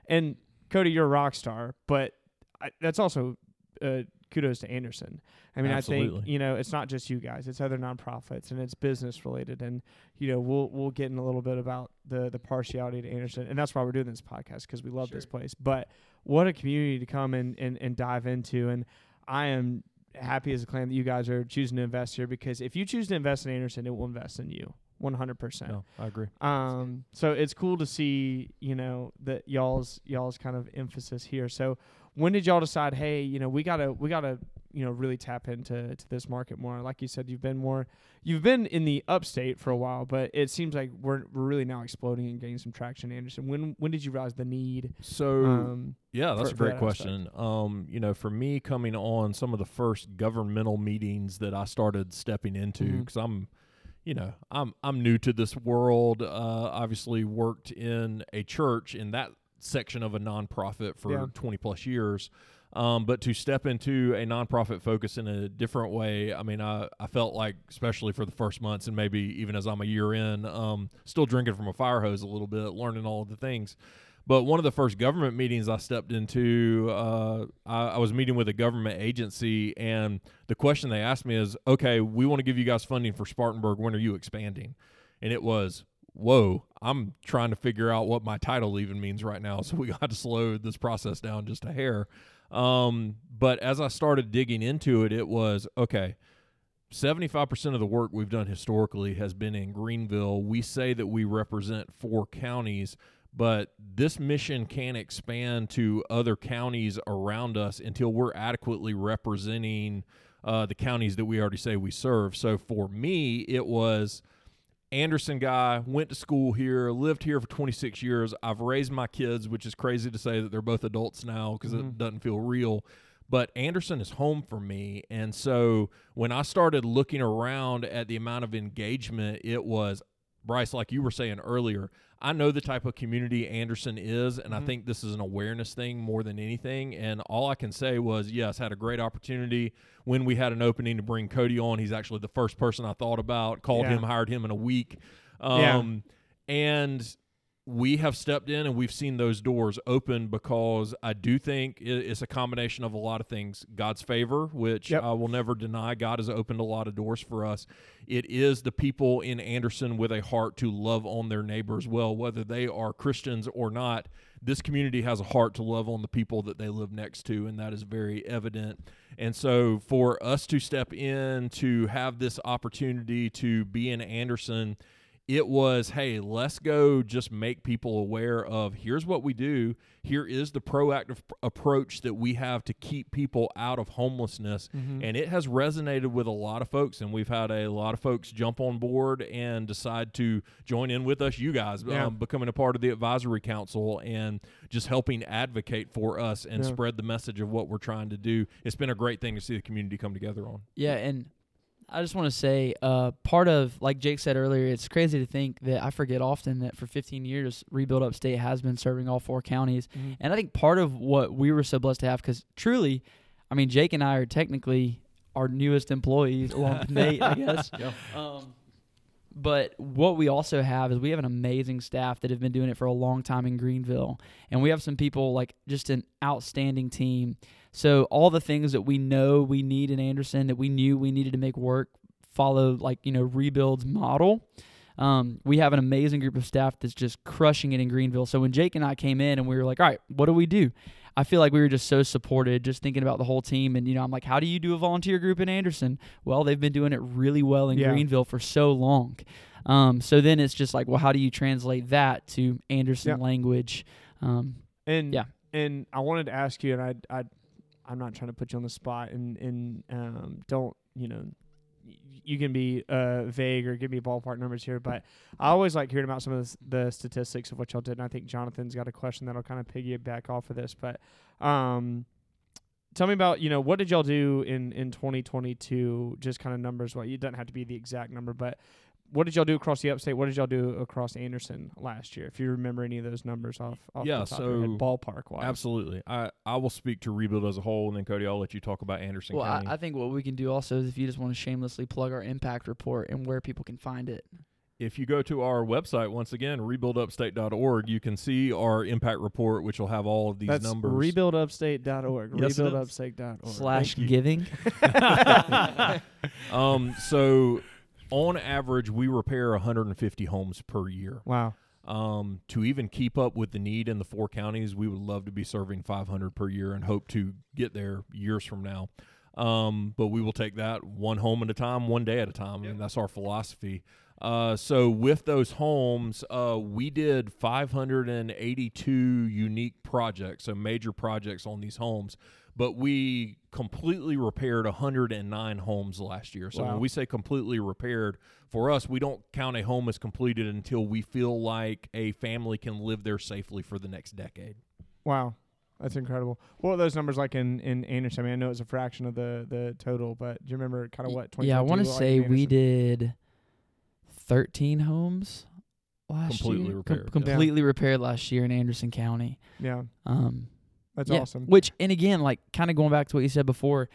Speaker 1: and Cody, you're a rock star, but I, that's also uh, kudos to Anderson. I mean, I think you know it's not just you guys; it's other nonprofits and it's business related. And you know, we'll we'll get in a little bit about the the partiality to Anderson, and that's why we're doing this podcast because we love this place. But what a community to come and and, and dive into, and I am happy as a clan that you guys are choosing to invest here because if you choose to invest in Anderson, it will invest in you. 100%.
Speaker 4: No, I agree.
Speaker 1: Um, so it's cool to see, you know, that y'all's y'all's kind of emphasis here. So when did y'all decide, hey, you know, we gotta we gotta, you know, really tap into to this market more? Like you said, you've been more you've been in the upstate for a while, but it seems like we're we're really now exploding and getting some traction, Anderson. When when did you realize the need?
Speaker 4: So
Speaker 1: Um,
Speaker 4: Yeah, that's
Speaker 1: for-
Speaker 4: a great
Speaker 1: that
Speaker 4: question. Um, you know, for me coming on some of the first governmental meetings that I started stepping into because I'm, you know, I'm I'm new to this world. Uh, obviously worked in a church in that section of a nonprofit for
Speaker 1: Yeah.
Speaker 4: 20 plus years. Um, but to step into a nonprofit focus in a different way, I mean, I, I felt like, especially for the first months, and maybe even as I'm a year in, um, still drinking from a fire hose a little bit, learning all of the things. But one of the first government meetings I stepped into, uh, I, I was meeting with a government agency, and the question they asked me is, "Okay, we want to give you guys funding for Spartanburg. When are you expanding?" And it was, "Whoa, I'm trying to figure out what my title even means right now." So we got to slow this process down just a hair. Um, but as I started digging into it, it was okay. 75% of the work we've done historically has been in Greenville. We say that we represent four counties, but this mission can expand to other counties around us until we're adequately representing uh, the counties that we already say we serve. So for me, it was Anderson guy, went to school here, lived here for 26 years. I've raised my kids, which is crazy to say that they're both adults now because
Speaker 1: Mhm.
Speaker 4: it doesn't feel real. But Anderson is home for me. And so when I started looking around at the amount of engagement, it was, Bryce, like you were saying earlier, I know the type of community Anderson is, and I
Speaker 1: Mhm.
Speaker 4: think this is an awareness thing more than anything. And all I can say was, yes, had a great opportunity when we had an opening to bring Cody on. He's actually the first person I thought about, called
Speaker 1: Yeah.
Speaker 4: him, hired him in a week.
Speaker 1: Yeah.
Speaker 4: Um, And we have stepped in and we've seen those doors open because I do think it's a combination of a lot of things. God's favor, which
Speaker 1: Yep.
Speaker 4: I will never deny, God has opened a lot of doors for us. It is the people in Anderson with a heart to love on their neighbors well, whether they are Christians or not. This community has a heart to love on the people that they live next to, and that is very evident. And so, for us to step in to have this opportunity to be in Anderson, it was hey let's go just make people aware of here's what we do here is the proactive p- approach that we have to keep people out of homelessness
Speaker 1: Mhm.
Speaker 4: and it has resonated with a lot of folks and we've had a lot of folks jump on board and decide to join in with us you guys
Speaker 1: Yeah.
Speaker 4: um, becoming a part of the advisory council and just helping advocate for us and
Speaker 1: Yeah.
Speaker 4: spread the message of what we're trying to do it's been a great thing to see the community come together on
Speaker 5: Yeah, and I just want to say, uh, part of like Jake said earlier, it's crazy to think that I forget often that for 15 years, Rebuild Upstate has been serving all four counties,
Speaker 1: Mhm.
Speaker 5: and I think part of what we were so blessed to have, because truly, I mean, Jake and I are technically our newest employees, along with Nate, I guess. Um, but what we also have is we have an amazing staff that have been doing it for a long time in Greenville. And we have some people like just an outstanding team. So all the things that we know we need in Anderson that we knew we needed to make work follow like, you know, rebuild's model. Um, we have an amazing group of staff that's just crushing it in Greenville. So when Jake and I came in and we were like, all right, what do we do? I feel like we were just so supported, just thinking about the whole team. And, you know, I'm like, how do you do a volunteer group in Anderson? Well, they've been doing it really well in
Speaker 1: Yeah.
Speaker 5: Greenville for so long. Um, so then it's just like, well, how do you translate that to Anderson
Speaker 1: Yep.
Speaker 5: language? Um,
Speaker 1: And
Speaker 5: Yeah.
Speaker 1: and I wanted to ask you, and I I I'm not trying to put you on the spot, and and um don't you know. You can be uh, vague or give me ballpark numbers here, but I always like hearing about some of the, the statistics of what y'all did. And I think Jonathan's got a question that'll kind of piggyback off of this. But um, tell me about you know what did y'all do in in 2022? Just kind of numbers. What you doesn't have to be the exact number, but what did y'all do across the upstate? What did y'all do across Anderson last year? If you remember any of those numbers off, off
Speaker 4: Yeah,
Speaker 1: the top of your head,
Speaker 4: so
Speaker 1: ballpark wise.
Speaker 4: Absolutely. I, I will speak to rebuild as a whole, and then Cody, I'll let you talk about Anderson
Speaker 5: well, I,
Speaker 4: County.
Speaker 5: I think what we can do also is if you just want to shamelessly plug our impact report and where people can find it.
Speaker 4: if you go to our website once again, rebuildupstate.org, you can see our impact report, which will have all of these
Speaker 1: That's
Speaker 4: numbers.
Speaker 1: rebuildupstate.org.
Speaker 4: Yes, it is.
Speaker 1: rebuildupstate.org.
Speaker 5: Slash
Speaker 4: Thank you.
Speaker 5: giving.
Speaker 4: um, so on average, we repair 150 homes per year.
Speaker 1: Wow.
Speaker 4: Um, to even keep up with the need in the four counties, we would love to be serving 500 per year and hope to get there years from now. Um, but we will take that one home at a time, one day at a time. I mean, that's our philosophy. Uh, so with those homes, uh, we did 582 unique projects, so major projects on these homes. But we completely repaired 109 homes last year. So
Speaker 1: Wow.
Speaker 4: when we say completely repaired, for us, we don't count a home as completed until we feel like a family can live there safely for the next decade.
Speaker 1: Wow. That's incredible. What were those numbers like in, in Anderson? I mean, I know it's a fraction of the, the total, but do you remember kind of what?
Speaker 5: yeah, I
Speaker 1: want to
Speaker 5: say we did 13 homes last
Speaker 4: Completely
Speaker 5: year.
Speaker 4: repaired, yeah.
Speaker 5: completely repaired last year in Anderson County.
Speaker 1: Yeah,
Speaker 5: Um,
Speaker 1: that's
Speaker 5: yeah,
Speaker 1: awesome.
Speaker 5: Which, and again, like kind of going back to what you said before,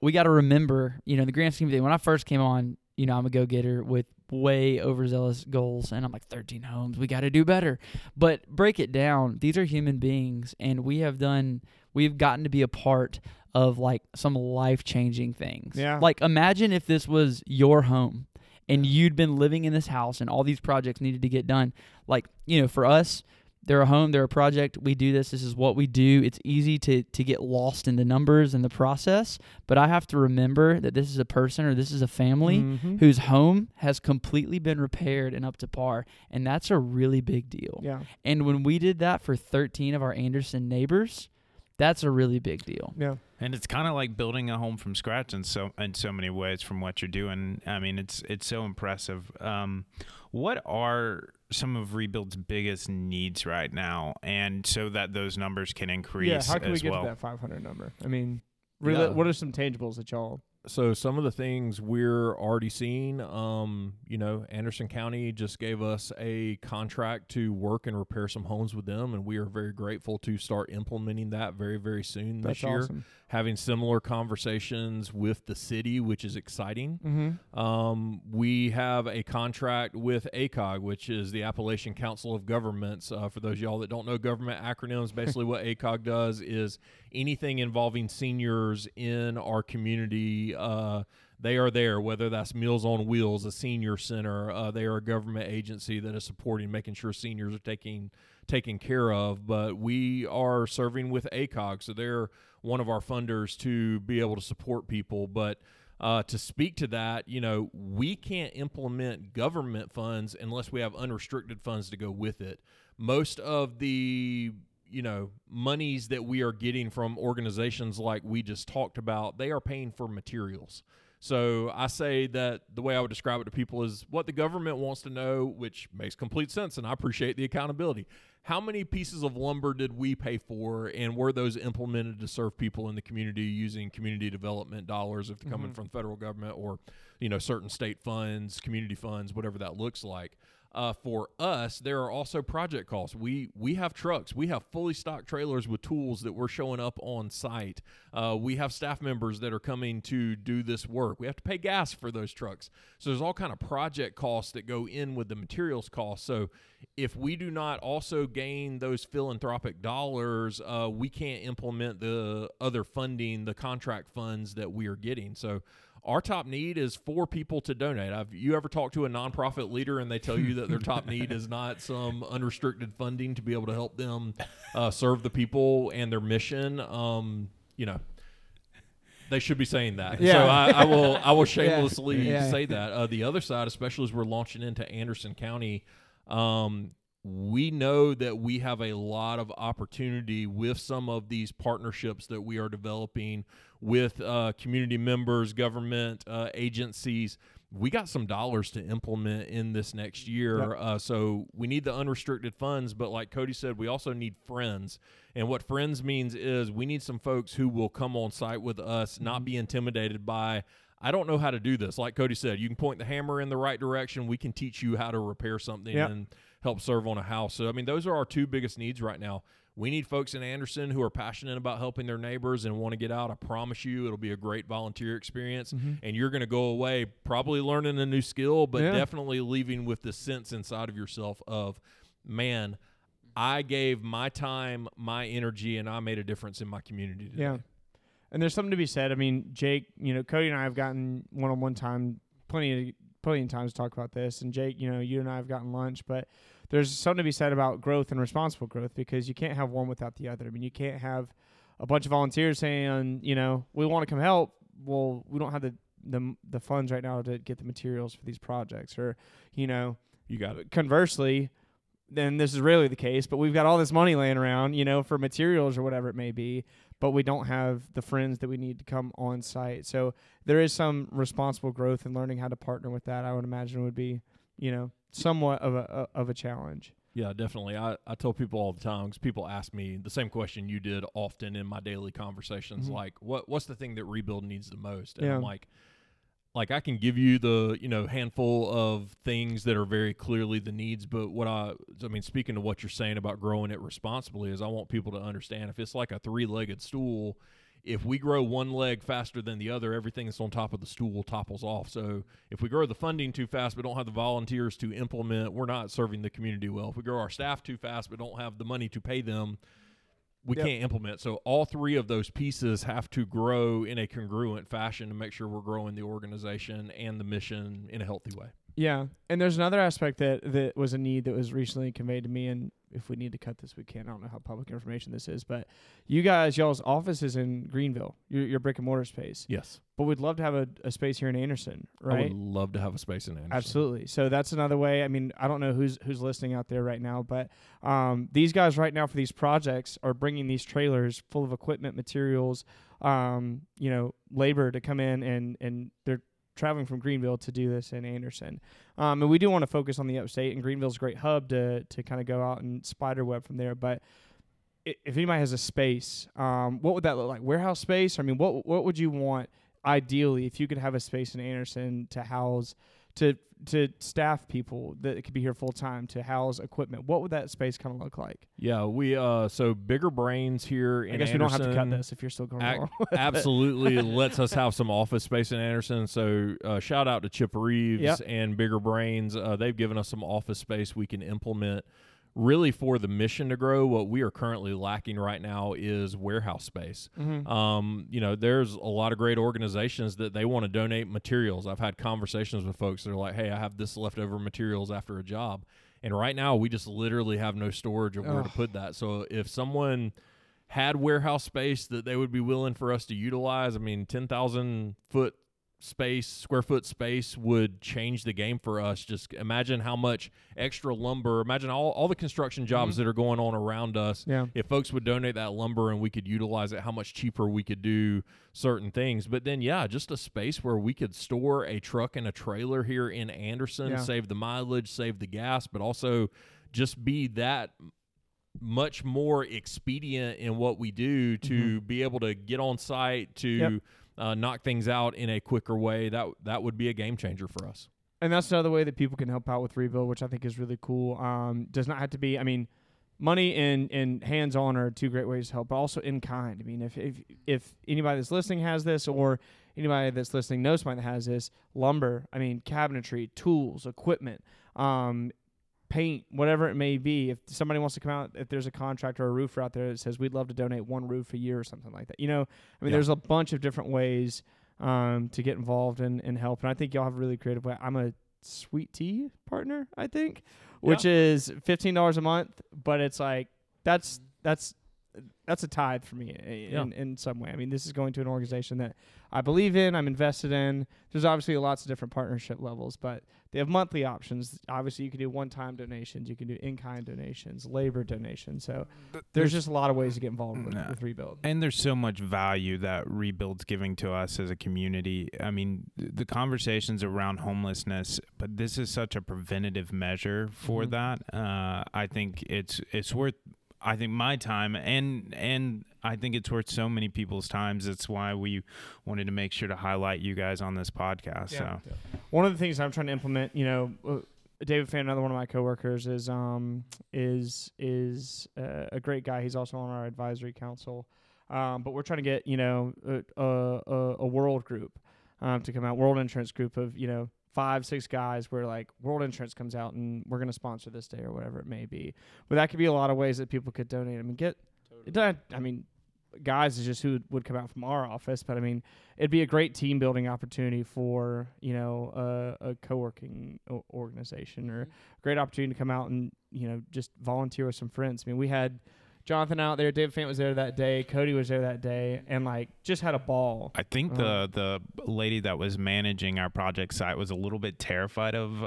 Speaker 5: we got to remember, you know, the grand scheme of things. When I first came on, you know, I'm a go getter with way overzealous goals, and I'm like 13 homes, we got to do better. But break it down. These are human beings, and we have done, we've gotten to be a part of like some life changing things.
Speaker 1: Yeah.
Speaker 5: Like imagine if this was your home. And you'd been living in this house, and all these projects needed to get done. Like you know, for us, they're a home, they're a project. We do this. This is what we do. It's easy to to get lost in the numbers and the process, but I have to remember that this is a person or this is a family
Speaker 1: Mhm.
Speaker 5: whose home has completely been repaired and up to par, and that's a really big deal.
Speaker 1: yeah,
Speaker 5: And when we did that for 13 of our Anderson neighbors, that's a really big deal.
Speaker 1: yeah.
Speaker 3: And it's kind of like building a home from scratch in so in so many ways from what you're doing. I mean, it's it's so impressive. Um, what are some of Rebuild's biggest needs right now, and so that those numbers can increase
Speaker 1: Yeah, how can we get
Speaker 3: well?
Speaker 1: to that 500 number? I mean, really,
Speaker 4: Yeah.
Speaker 1: what are some tangibles that y'all?
Speaker 4: So some of the things we're already seeing, um, you know, Anderson County just gave us a contract to work and repair some homes with them, and we are very grateful to start implementing that very, very soon
Speaker 1: That's
Speaker 4: this year.
Speaker 1: awesome.
Speaker 4: Having similar conversations with the city, which is exciting.
Speaker 1: Mm-hmm.
Speaker 4: Um, we have a contract with ACOG, which is the Appalachian Council of Governments. Uh, for those of y'all that don't know government acronyms, basically what ACOG does is anything involving seniors in our community. Uh, they are there, whether that's Meals on Wheels, a senior center. Uh, they are a government agency that is supporting making sure seniors are taking taken care of. But we are serving with ACOG, so they're one of our funders to be able to support people. But uh, to speak to that, you know, we can't implement government funds unless we have unrestricted funds to go with it. Most of the you know monies that we are getting from organizations like we just talked about, they are paying for materials. So I say that the way I would describe it to people is what the government wants to know, which makes complete sense, and I appreciate the accountability. How many pieces of lumber did we pay for, and were those implemented to serve people in the community using community development dollars, if they're coming
Speaker 1: Mhm.
Speaker 4: from the federal government or, you know, certain state funds, community funds, whatever that looks like? Uh, for us, there are also project costs. We we have trucks, we have fully stocked trailers with tools that we're showing up on site. Uh, we have staff members that are coming to do this work. We have to pay gas for those trucks. So there's all kind of project costs that go in with the materials costs. So if we do not also gain those philanthropic dollars, uh, we can't implement the other funding, the contract funds that we are getting. So our top need is for people to donate. Have you ever talked to a nonprofit leader and they tell you that their top need is not some unrestricted funding to be able to help them uh, serve the people and their mission? Um, you know, they should be saying that.
Speaker 1: Yeah.
Speaker 4: So I, I will I will shamelessly
Speaker 1: Yeah.
Speaker 4: say that. Uh, the other side, especially as we're launching into Anderson County, um, we know that we have a lot of opportunity with some of these partnerships that we are developing with uh, community members, government uh, agencies. We got some dollars to implement in this next year.
Speaker 1: Yep.
Speaker 4: Uh, so we need the unrestricted funds, but like Cody said, we also need friends. And what friends means is we need some folks who will come on site with us, not be intimidated by, I don't know how to do this. Like Cody said, you can point the hammer in the right direction. We can teach you how to repair something
Speaker 1: Yep.
Speaker 4: and help serve on a house. So, I mean, those are our two biggest needs right now. We need folks in Anderson who are passionate about helping their neighbors and want to get out. I promise you, it'll be a great volunteer experience. Mm-hmm. And you're going to go away probably learning a new skill, but
Speaker 1: Yeah.
Speaker 4: definitely leaving with the sense inside of yourself of, man, I gave my time, my energy, and I made a difference in my community today.
Speaker 1: Yeah. And there's something to be said. I mean, Jake, you know, Cody and I have gotten one on one time plenty of plenty of times to talk about this. And Jake, you know, you and I have gotten lunch, but there's something to be said about growth and responsible growth because you can't have one without the other. I mean, you can't have a bunch of volunteers saying, you know, we want to come help. Well, we don't have the the the funds right now to get the materials for these projects, or you know,
Speaker 4: You got it.
Speaker 1: conversely, then this is really the case, but we've got all this money laying around, you know, for materials or whatever it may be, but we don't have the friends that we need to come on site. So there is some responsible growth and learning how to partner with that. I would imagine would be, you know, somewhat of a of a challenge.
Speaker 4: Yeah, definitely. I, I tell people all the time because people ask me the same question you did often in my daily conversations,
Speaker 1: Mhm.
Speaker 4: like what what's the thing that rebuild needs the most? And
Speaker 1: Yeah.
Speaker 4: I'm like, like I can give you the you know handful of things that are very clearly the needs, but what I I mean, speaking to what you're saying about growing it responsibly, is I want people to understand if it's like a three legged stool. If we grow one leg faster than the other, everything that's on top of the stool topples off. So if we grow the funding too fast but don't have the volunteers to implement, we're not serving the community well. If we grow our staff too fast but don't have the money to pay them, we
Speaker 1: Yep.
Speaker 4: can't implement. So all three of those pieces have to grow in a congruent fashion to make sure we're growing the organization and the mission in a healthy way.
Speaker 1: Yeah, and there's another aspect that that was a need that was recently conveyed to me, and if we need to cut this, we can. I don't know how public information this is, but you guys, y'all's office is in Greenville, your, your brick and mortar space,
Speaker 4: Yes.
Speaker 1: but we'd love to have a, a space here in Anderson, right?
Speaker 4: I would love to have a space in Anderson.
Speaker 1: Absolutely. So that's another way. I mean, I don't know who's who's listening out there right now, but um, these guys right now for these projects are bringing these trailers full of equipment, materials, um, you know, labor to come in and and they're traveling from Greenville to do this in Anderson. Um, and we do want to focus on the upstate, and Greenville's a great hub to to kind of go out and spider web from there. But if anybody has a space, um, what would that look like? Warehouse space? I mean, what what would you want ideally if you could have a space in Anderson to house to to staff people that could be here full time to house equipment? What would that space kind of look like?
Speaker 4: Yeah, we uh so bigger brains here in
Speaker 1: I guess we don't have to cut this if you're still going
Speaker 4: ac- absolutely lets us have some office space in Anderson. So uh, shout out to Chip Reeves
Speaker 1: Yep.
Speaker 4: and Bigger Brains. Uh, they've given us some office space we can implement really for the mission to grow. What we are currently lacking right now is warehouse space.
Speaker 1: Mhm.
Speaker 4: Um, you know, there's a lot of great organizations that they want to donate materials. I've had conversations with folks that are like, "Hey, I have this leftover materials after a job," and right now we just literally have no storage of where to put that. So if someone had warehouse space that they would be willing for us to utilize, I mean, ten thousand foot space, square foot space would change the game for us. Just imagine how much extra lumber. Imagine all all the construction jobs
Speaker 1: Mhm.
Speaker 4: that are going on around us
Speaker 1: Yeah.
Speaker 4: if folks would donate that lumber and we could utilize it, how much cheaper we could do certain things. But then, yeah, just a space where we could store a truck and a trailer here in Anderson,
Speaker 1: Yeah.
Speaker 4: save the mileage, save the gas, but also just be that much more expedient in what we do to be able to get on site to
Speaker 1: Yep.
Speaker 4: Uh, knock things out in a quicker way. That that would be a game changer for us.
Speaker 1: and that's another way that people can help out with rebuild, which I think is really cool. Um, does not have to be. I mean, money and and hands on are two great ways to help, but also in kind. I mean, if if if anybody that's listening has this, or anybody that's listening knows somebody that has this, lumber. I mean, cabinetry, tools, equipment. Um, paint, whatever it may be. If somebody wants to come out, if there's a contractor or a roofer out there that says we'd love to donate one roof a year or something like that, you know, I mean,
Speaker 4: Yeah.
Speaker 1: there's a bunch of different ways um, to get involved and, and help. And I think y'all have a really creative way. I'm a sweet tea partner, I think, which is fifteen dollars a month, but it's like that's that's that's a tithe for me i-
Speaker 4: Yeah.
Speaker 1: in, in some way. I mean, this is going to an organization that I believe in, I'm invested in. There's obviously lots of different partnership levels, but they have monthly options. Obviously, you can do one-time donations, you can do in-kind donations, labor donations. So there's, just a lot of ways to get involved with,
Speaker 3: Yeah.
Speaker 1: with rebuild.
Speaker 3: And there's so much value that Rebuild's giving to us as a community. I mean, the conversations around homelessness, but this is such a preventative measure for
Speaker 1: Mhm.
Speaker 3: that. Uh, I think it's it's worth. I think my time and and I think it's worth so many people's times. That's why we wanted to make sure to highlight you guys on this podcast.
Speaker 1: Yeah.
Speaker 3: So
Speaker 1: One of the things I'm trying to implement, you know, uh, David Fan, another one of my coworkers, is um is is uh, a great guy. He's also on our advisory council. Um, but we're trying to get you know a a, a, a world group um, to come out, world insurance group of you know five six guys where like world insurance comes out and we're going to sponsor this day or whatever it may be. But that could be a lot of ways that people could donate. I mean, get it. I mean, guys is just who would come out from our office, but I mean, it'd be a great team building opportunity for you know a, a co-working o- organization or a great opportunity to come out and you know just volunteer with some friends. I mean, we had Jonathan out there, David Fant was there that day, Cody was there that day, and like just had a ball.
Speaker 3: I think
Speaker 1: Uh-huh.
Speaker 3: the the lady that was managing our project site was a little bit terrified of uh,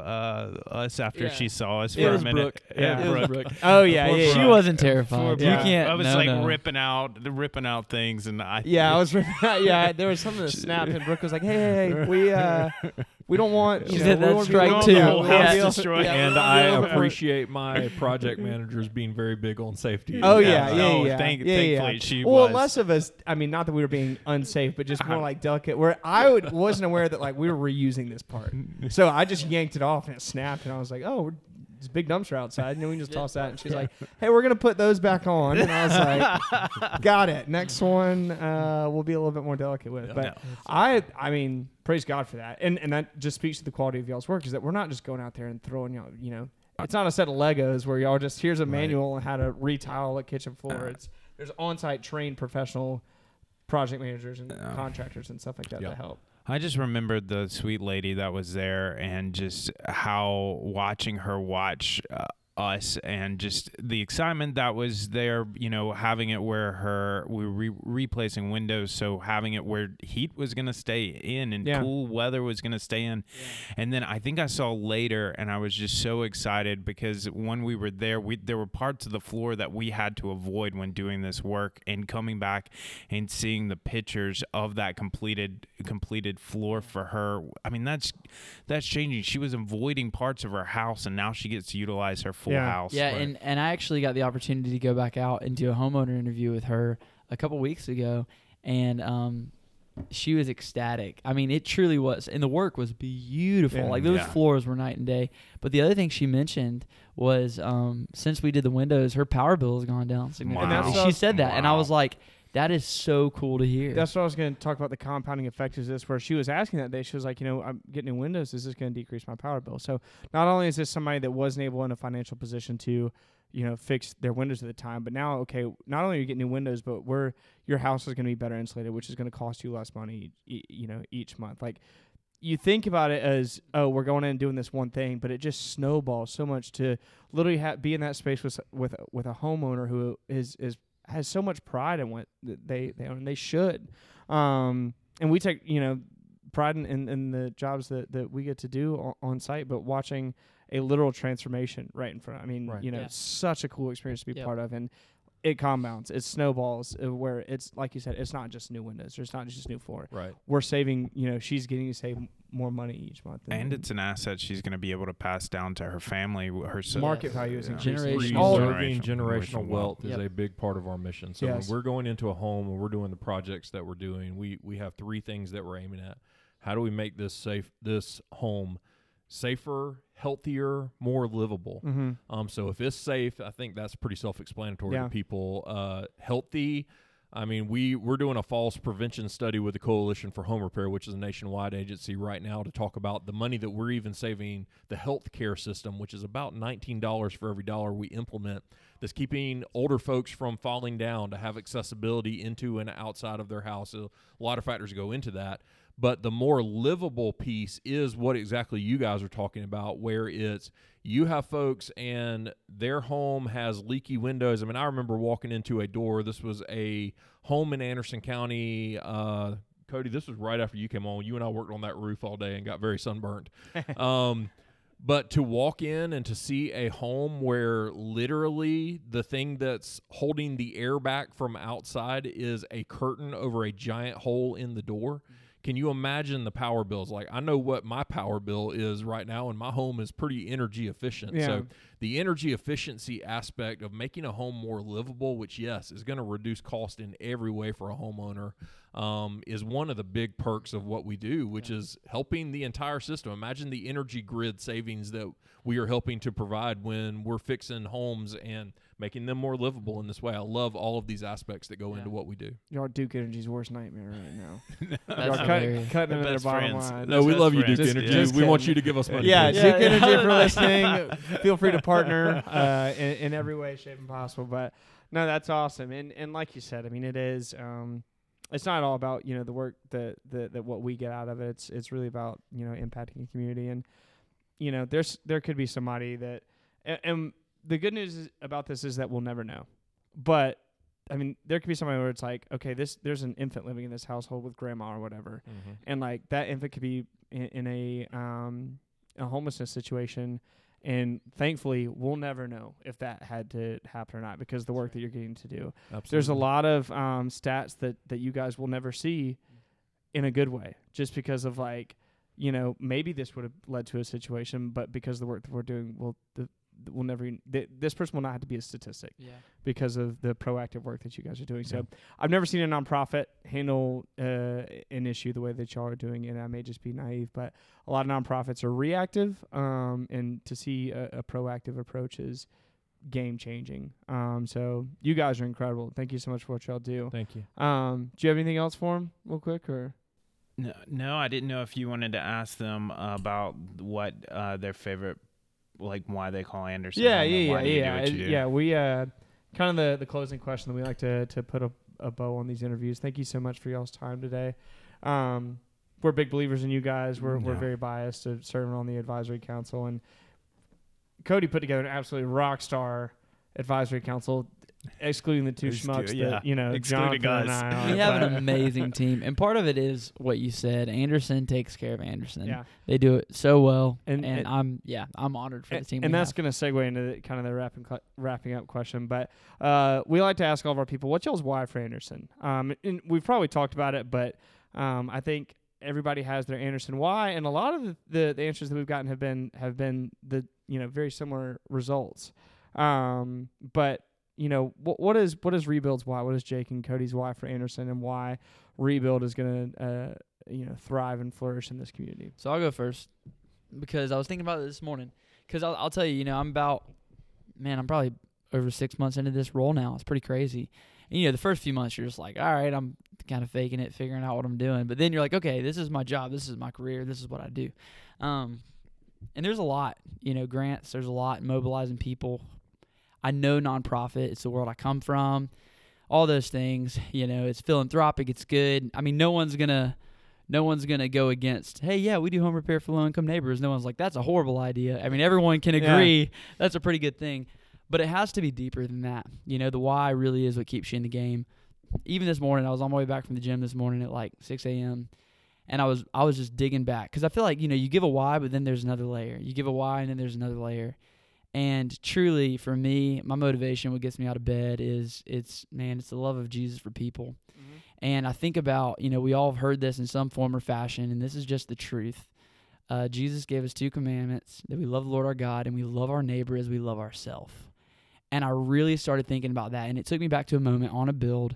Speaker 3: us after
Speaker 1: Yeah.
Speaker 3: she saw us
Speaker 1: It
Speaker 3: for
Speaker 1: was
Speaker 3: a minute.
Speaker 1: Brooke.
Speaker 3: Yeah,
Speaker 1: It was
Speaker 3: Brooke.
Speaker 1: Oh yeah,
Speaker 3: Poor
Speaker 1: yeah,
Speaker 5: She
Speaker 1: yeah.
Speaker 5: wasn't terrified.
Speaker 1: Yeah.
Speaker 5: You can't.
Speaker 3: I was
Speaker 5: no,
Speaker 3: like
Speaker 5: no.
Speaker 3: ripping out, ripping out things, and I
Speaker 1: Yeah, I was. ripping out. yeah, there was something that snapped, and Brooke was like, "Hey, hey, hey we uh, we don't want." You
Speaker 5: She
Speaker 1: know,
Speaker 5: said that's strike
Speaker 1: alone.
Speaker 5: two.
Speaker 1: Yeah,
Speaker 5: The whole
Speaker 1: we
Speaker 5: house
Speaker 1: wanna be al-
Speaker 3: destroyed.
Speaker 1: yeah,
Speaker 4: and I appreciate my project managers being very big on safety.
Speaker 1: Oh
Speaker 3: Yeah.
Speaker 1: yeah, yeah,
Speaker 3: Oh,
Speaker 1: yeah.
Speaker 3: thank-
Speaker 1: yeah, yeah.
Speaker 3: thankfully she
Speaker 1: well,
Speaker 3: was.
Speaker 1: less of us. I mean, not that we were being unsafe, but just more like delicate. Where I would, wasn't aware that like we were reusing this part, so I just yanked it off and it snapped, and I was like, oh. We're, big dumpster outside, and then we can just toss that. And she's like, "Hey, we're gonna put those back on." And I was like, "Got it. Next one, uh, we'll be a little bit more delicate with." But. I, I mean, praise God for that, and and that just speaks to the quality of y'all's work. Is that we're not just going out there and throwing y'all, you know, it's not a set of Legos where y'all just here's a
Speaker 4: Right.
Speaker 1: manual on how to retile a kitchen floor.
Speaker 3: Uh,
Speaker 1: it's there's on-site trained professional project managers and contractors and stuff like that
Speaker 4: Yeah.
Speaker 1: that help.
Speaker 3: I just remembered the sweet lady that was there and just how watching her watch uh, us and just the excitement that was there, you know, having it where her we were re- replacing windows, so having it where heat was going to stay in and
Speaker 1: Yeah.
Speaker 3: cool weather was going to stay in. And then I think I saw later and I was just so excited because when we were there, we there were parts of the floor that we had to avoid when doing this work and coming back and seeing the pictures of that completed completed floor for her. I mean, that's that's changing. She was avoiding parts of her house and now she gets to utilize her full
Speaker 1: Yeah.
Speaker 3: house.
Speaker 5: Yeah,
Speaker 3: Right.
Speaker 5: and and I actually got the opportunity to go back out and do a homeowner interview with her a couple weeks ago, and um, she was ecstatic. I mean, it truly was, and the work was beautiful.
Speaker 1: Yeah.
Speaker 5: Like those
Speaker 3: Yeah.
Speaker 5: floors were night and day. But the other thing she mentioned was um, since we did the windows, her power bill has gone down significantly.
Speaker 3: Wow.
Speaker 5: She said that, and I was like, that is so cool to hear.
Speaker 1: That's what I was going to talk about. The compounding effect is this, where she was asking that day. She was like, you know, I'm getting new windows. Is this going to decrease my power bill? So not only is this somebody that wasn't able in a financial position to, you know, fix their windows at the time, but now, okay, not only are you getting new windows, but we're your house is going to be better insulated, which is going to cost you less money, you know, each month. Like you think about it as, oh, we're going in and doing this one thing, but it just snowballs so much to literally ha- be in that space with with with a homeowner who is is has so much pride in what they they own. and They should, um, and we take you know pride in, in, in the jobs that, that we get to do on, on site, but watching a literal transformation right in front. Of I mean,
Speaker 4: Right.
Speaker 1: you know,
Speaker 5: Yeah.
Speaker 1: it's such a cool experience to be
Speaker 5: Yep.
Speaker 1: part of, and it compounds. It snowballs uh, where it's like you said, it's not just new windows. It's not just new floor.
Speaker 4: Right.
Speaker 1: We're saving. You know, she's getting to save m- more money each month.
Speaker 3: and it's an asset she's going to be able to pass down to her family. Her son-
Speaker 1: market value is
Speaker 3: Yeah.
Speaker 1: increasing.
Speaker 5: Generational
Speaker 1: All
Speaker 5: wealth.
Speaker 4: Preserving
Speaker 3: Generational
Speaker 4: generational
Speaker 3: wealth.
Speaker 4: wealth is
Speaker 5: Yep.
Speaker 4: a big part of our mission. So
Speaker 1: Yes.
Speaker 4: when we're going into a home and we're doing the projects that we're doing, we we have three things that we're aiming at. How do we make this safe this home safer, healthier, more livable?
Speaker 1: Mm-hmm.
Speaker 4: Um, so if it's safe, I think that's pretty self-explanatory
Speaker 1: Yeah.
Speaker 4: to people. Uh, healthy. I mean, we we're doing a falls prevention study with the Coalition for Home Repair, which is a nationwide agency right now, to talk about the money that we're even saving the health care system, which is about nineteen dollars for every dollar we implement. That's keeping older folks from falling down to have accessibility into and outside of their house. A lot of factors go into that. But the more livable piece is what exactly you guys are talking about, where it's you have folks and their home has leaky windows. I mean, I remember walking into a door. This was a home in Anderson County. Uh, Cody, this was right after you came on. You and I worked on that roof all day and got very sunburnt. um, but to walk in and to see a home where literally the thing that's holding the air back from outside is a curtain over a giant hole in the door. Can you imagine the power bills? Like I know what my power bill is right now, and my home is pretty energy efficient.
Speaker 1: Yeah.
Speaker 4: So the energy efficiency aspect of making a home more livable, which yes is going to reduce cost in every way for a homeowner, um, is one of the big perks of what we do, which is helping the entire system. Imagine the energy grid savings that we are helping to provide when we're fixing homes and making them more livable in this way. I love all of these aspects that go
Speaker 5: Yeah.
Speaker 4: into what we do.
Speaker 1: Y'all Duke Energy's worst nightmare right now.
Speaker 5: That's
Speaker 1: Y'all cut,
Speaker 5: hilarious.
Speaker 1: cutting
Speaker 3: The
Speaker 1: into their bottom
Speaker 3: friends.
Speaker 1: line.
Speaker 4: No, we
Speaker 3: Best
Speaker 4: love you. Duke
Speaker 1: Just-
Speaker 4: Energy.
Speaker 1: just
Speaker 4: we want you to give us money.
Speaker 1: Yeah,
Speaker 4: too.
Speaker 1: Duke Energy, for you're listening, feel free to partner uh, in, in every way, shape, and possible. But no, that's awesome. And and like you said, I mean, it is. Um, it's not all about you know the work that that that what we get out of it. It's it's really about you know impacting the community. And you know, there's there could be somebody that, and, and the good news is, about this is that we'll never know. But I mean, there could be somebody where it's like, okay, this there's an infant living in this household with grandma or whatever
Speaker 4: Mhm.
Speaker 1: and like that infant could be in, in a um a homelessness situation and thankfully we'll never know if that had to happen or not because the work that you're getting to do
Speaker 4: Absolutely.
Speaker 1: there's a lot of um stats that that you guys will never see in a good way just because of like you know maybe this would have led to a situation but because of the work that we're doing will the will never even- th- this person will not have to be a statistic
Speaker 5: Yeah.
Speaker 1: because of the proactive work that you guys are doing. So
Speaker 4: Yeah.
Speaker 1: I've never seen a nonprofit handle uh, an issue the way that y'all are doing it. I may just be naive, but a lot of nonprofits are reactive, um, and to see a, a proactive approach is game changing. Um, so you guys are incredible. Thank you so much for what y'all do.
Speaker 4: Thank you.
Speaker 1: Um, do you have anything else for them, real quick, or?
Speaker 3: No, no, I didn't know if you wanted to ask them about what uh, their favorite, like why they call Anderson.
Speaker 1: Yeah, yeah, yeah,
Speaker 3: do you do
Speaker 1: yeah,
Speaker 3: what you do.
Speaker 1: yeah. We uh, kind of the the closing question that we like to to put a, a bow on these interviews. Thank you so much for y'all's time today. Um, we're big believers in you guys. We're we're
Speaker 3: Yeah.
Speaker 1: very biased to serving on the advisory council, and Cody put together an absolutely rock star advisory council, excluding the two
Speaker 3: Exclu-
Speaker 1: schmucks
Speaker 3: yeah,
Speaker 1: that you know
Speaker 3: excluding
Speaker 1: Jonathan
Speaker 3: us.
Speaker 1: and I are.
Speaker 5: we have
Speaker 1: but-
Speaker 5: an amazing team, and part of it is what you said. Anderson takes care of Anderson.
Speaker 1: yeah.
Speaker 5: They do it so well,
Speaker 1: And-
Speaker 5: and,
Speaker 1: and-
Speaker 5: I'm yeah, I'm honored for
Speaker 1: and,
Speaker 5: the team.
Speaker 1: and
Speaker 5: we
Speaker 1: that's
Speaker 5: have.
Speaker 1: going to segue into the, kind of the wrapping cl- wrapping up question. But uh, we like to ask all of our people, what's y'all's why for Anderson? Um, and we've probably talked about it, but um, I think everybody has their Anderson why, and a lot of the, the, the answers that we've gotten have been have been the you know very similar results. Um, but you know what what is what is rebuild's why? What is Jake and Cody's why for Anderson, and why rebuild is going to uh, you know thrive and flourish in this community?
Speaker 5: So I'll go first because I was thinking about it this morning. Because I'll, I'll tell you, you know, I'm about, man, I'm probably over six months into this role now. It's pretty crazy. And, you know, the first few months, you're just like, all right, I'm kind of faking it, figuring out what I'm doing. But then you're like, okay, this is my job. This is my career. This is what I do. Um, and there's a lot, you know, grants, there's a lot mobilizing people. I know nonprofit, it's the world I come from, all those things. You know, it's philanthropic, it's good. I mean, no one's going to no one's gonna go against hey yeah we do home repair for low income neighbors no one's like that's a horrible idea i mean everyone can
Speaker 1: Yeah.
Speaker 5: agree that's a pretty good thing but it has to be deeper than that you know the why really is what keeps you in the game even this morning i was on my way back from the gym this morning at like 6 a.m and i was i was just digging back because i feel like you know you give a why but then there's another layer you give a why and then there's another layer and truly for me my motivation what gets me out of bed is it's man it's the love of jesus for people and I think about, you know, we all have heard this in some form or fashion, and this is just the truth. Uh, Jesus gave us two commandments that we love the Lord our God and we love our neighbor as we love ourselves. And I really started thinking about that, and it took me back to a moment on a build.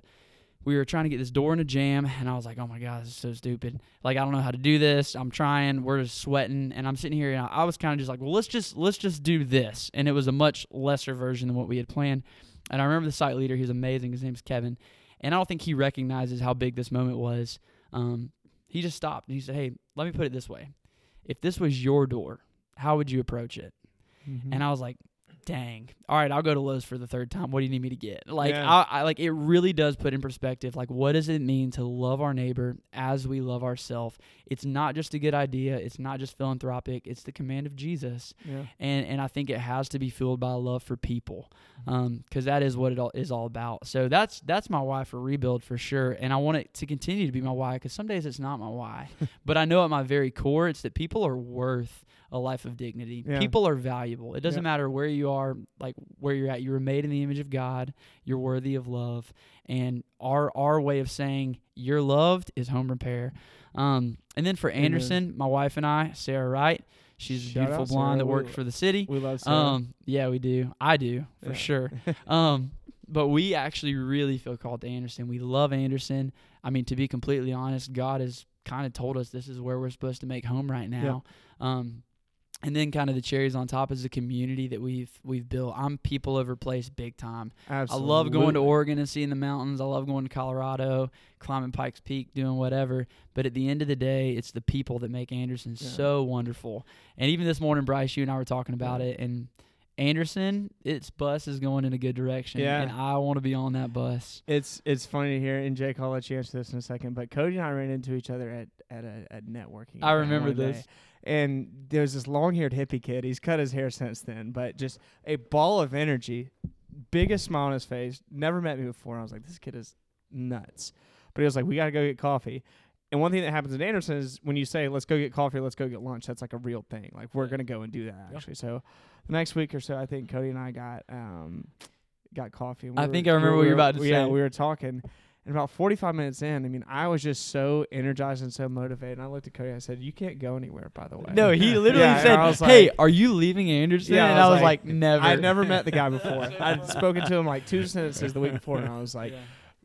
Speaker 5: We were trying to get this door in a jam, and I was like, "Oh my God, this is so stupid! Like, I don't know how to do this. I'm trying. We're just sweating, and I'm sitting here, and I, was kind of just like, well, let's just let's just do this." And it was a much lesser version than what we had planned. And I remember the site leader; he was amazing. His name's Kevin and I don't think he recognizes how big this moment was. Um, he just stopped and he said, "Hey, let me put it this way: if this was your door, how would you approach it?"
Speaker 1: Mm-hmm.
Speaker 5: And I was like, "Dang! All right, I'll go to Lowe's for the third time. What do you need me to get?" Like,
Speaker 1: Yeah.
Speaker 5: I, I like it really does put in perspective. Like, what does it mean to love our neighbor as we love ourselves? It's not just a good idea. It's not just philanthropic. It's the command of Jesus
Speaker 1: yeah.
Speaker 5: and and I think it has to be fueled by love for people, mm-hmm. um, because that is what it all is all about. So that's that's my why for rebuild for sure, and I want it to continue to be my why. Because some days it's not my why, but I know at my very core it's that people are worth a life of dignity.
Speaker 1: Yeah.
Speaker 5: People are valuable. It doesn't
Speaker 1: Yeah.
Speaker 5: matter where you are, like where you're at. You were made in the image of God. You're worthy of love, and our our way of saying you're loved is home repair. Um, and then for
Speaker 1: Amen.
Speaker 5: Anderson, my wife and I, Sarah Wright. She's a beautiful blonde that works for the city.
Speaker 1: We love Sarah.
Speaker 5: Um, yeah, we do. I do for
Speaker 1: Yeah.
Speaker 5: sure. um, but we actually really feel called to Anderson. We love Anderson. I mean, to be completely honest, God has kind of told us this is where we're supposed to make home right now. Um, and then kind of the cherries on top is the community that we've we've built. I'm people over place big time.
Speaker 1: Absolutely.
Speaker 5: I love going to Oregon and seeing the mountains. I love going to Colorado, climbing Pikes Peak, doing whatever. But at the end of the day, it's the people that make Anderson
Speaker 1: Yeah.
Speaker 5: so wonderful. And even this morning, Bryce, you and I were talking about it, and Anderson, its bus is going in a good direction.
Speaker 1: Yeah.
Speaker 5: And I want to be on that bus.
Speaker 1: It's it's funny to hear, and Jake, I'll let you answer this in a second. But Cody and I ran into each other at at a at networking.
Speaker 5: I remember
Speaker 1: day.
Speaker 5: this.
Speaker 1: And there's this long-haired hippie kid. He's cut his hair since then, but just a ball of energy, biggest smile on his face. Never met me before. I was like, this kid is nuts. But he was like, we got to go get coffee. And one thing that happens at Anderson is when you say, let's go get coffee, let's go get lunch, that's like a real thing. Like, we're going to go and do that,
Speaker 4: Yeah.
Speaker 1: actually. So the next week or so, I think Cody and I got um, got coffee. and
Speaker 5: I
Speaker 1: we
Speaker 5: think I remember
Speaker 1: we
Speaker 5: what you're
Speaker 1: were-
Speaker 5: about to
Speaker 1: Yeah,
Speaker 5: say.
Speaker 1: we were talking. And about 45 minutes in, I mean, I was just so energized and so motivated. And I looked at Cody. And I said, "You can't go anywhere." By the way.
Speaker 5: No, he literally
Speaker 1: Yeah,
Speaker 5: said, "Hey,
Speaker 1: like-
Speaker 5: are you leaving Anderson?"
Speaker 1: Yeah,
Speaker 5: and
Speaker 1: I
Speaker 5: I
Speaker 1: was
Speaker 5: was
Speaker 1: like,
Speaker 5: like, "Never."
Speaker 1: I'd never met the guy before. I'd spoken to him like two sentences the week before, and I was like,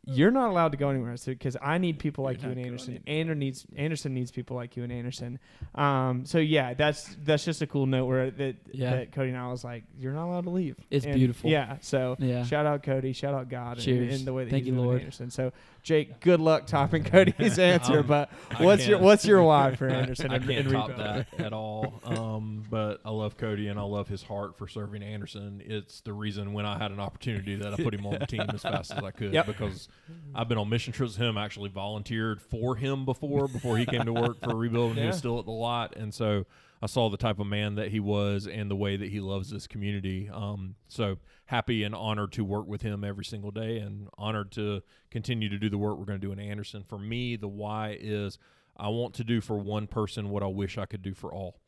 Speaker 1: "You're not allowed to go anywhere because I need people like you
Speaker 3: You're
Speaker 1: and Anderson. Anderson needs Anderson needs people like you and Anderson." Um, so yeah, that's that's just a cool note where that
Speaker 5: Yeah.
Speaker 1: that Cody and I was like, "You're not allowed to leave."
Speaker 5: It's
Speaker 1: And
Speaker 5: beautiful.
Speaker 1: Yeah. So
Speaker 5: Yeah.
Speaker 1: shout out Cody. Shout out God.
Speaker 5: Cheers.
Speaker 1: And, and the way that
Speaker 5: Thank
Speaker 1: he's
Speaker 5: you, Lord.
Speaker 1: Anderson. So Jake, good luck topping Cody's answer.
Speaker 4: Um,
Speaker 1: but what's your what's your why for Anderson?
Speaker 4: I, can't
Speaker 1: in
Speaker 4: top that at all. Um, but I love Cody and I love his heart for serving Anderson. It's the reason when I had an opportunity that I put him on the team as fast as I could
Speaker 1: Yep.
Speaker 4: because I've been on mission trips with him. I actually volunteered for him before before he came to work for Rebuild when he was still at the lot, and so I saw the type of man that he was and the way that he loves this community. Um, so happy and honored to work with him every single day, and honored to continue to do the work we're going to do in Anderson. For me, the why is I want to do for one person what I wish I could do for all.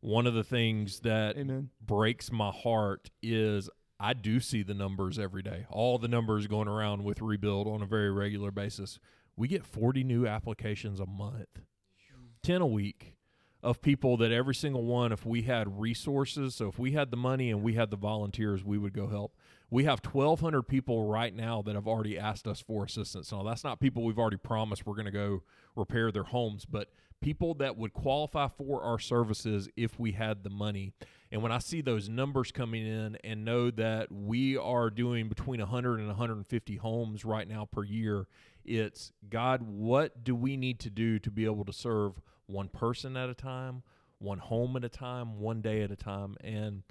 Speaker 4: One of the things that
Speaker 1: Amen.
Speaker 4: breaks my heart is I do see the numbers every day. All the numbers going around with rebuild on a very regular basis. We get 40 new applications a month, 10 a week of people that every single one, if we had resources, so if we had the money and we had the volunteers, we would go help. We have 1,200 people right now that have already asked us for assistance. Now, that's not people we've already promised we're going to go repair their homes, but people that would qualify for our services if we had the money. And when I see those numbers coming in and know that we are doing between 100 and 150 homes right now per year, it's God, what do we need to do to be able to serve one person at a time, one home at a time, one day at a time? And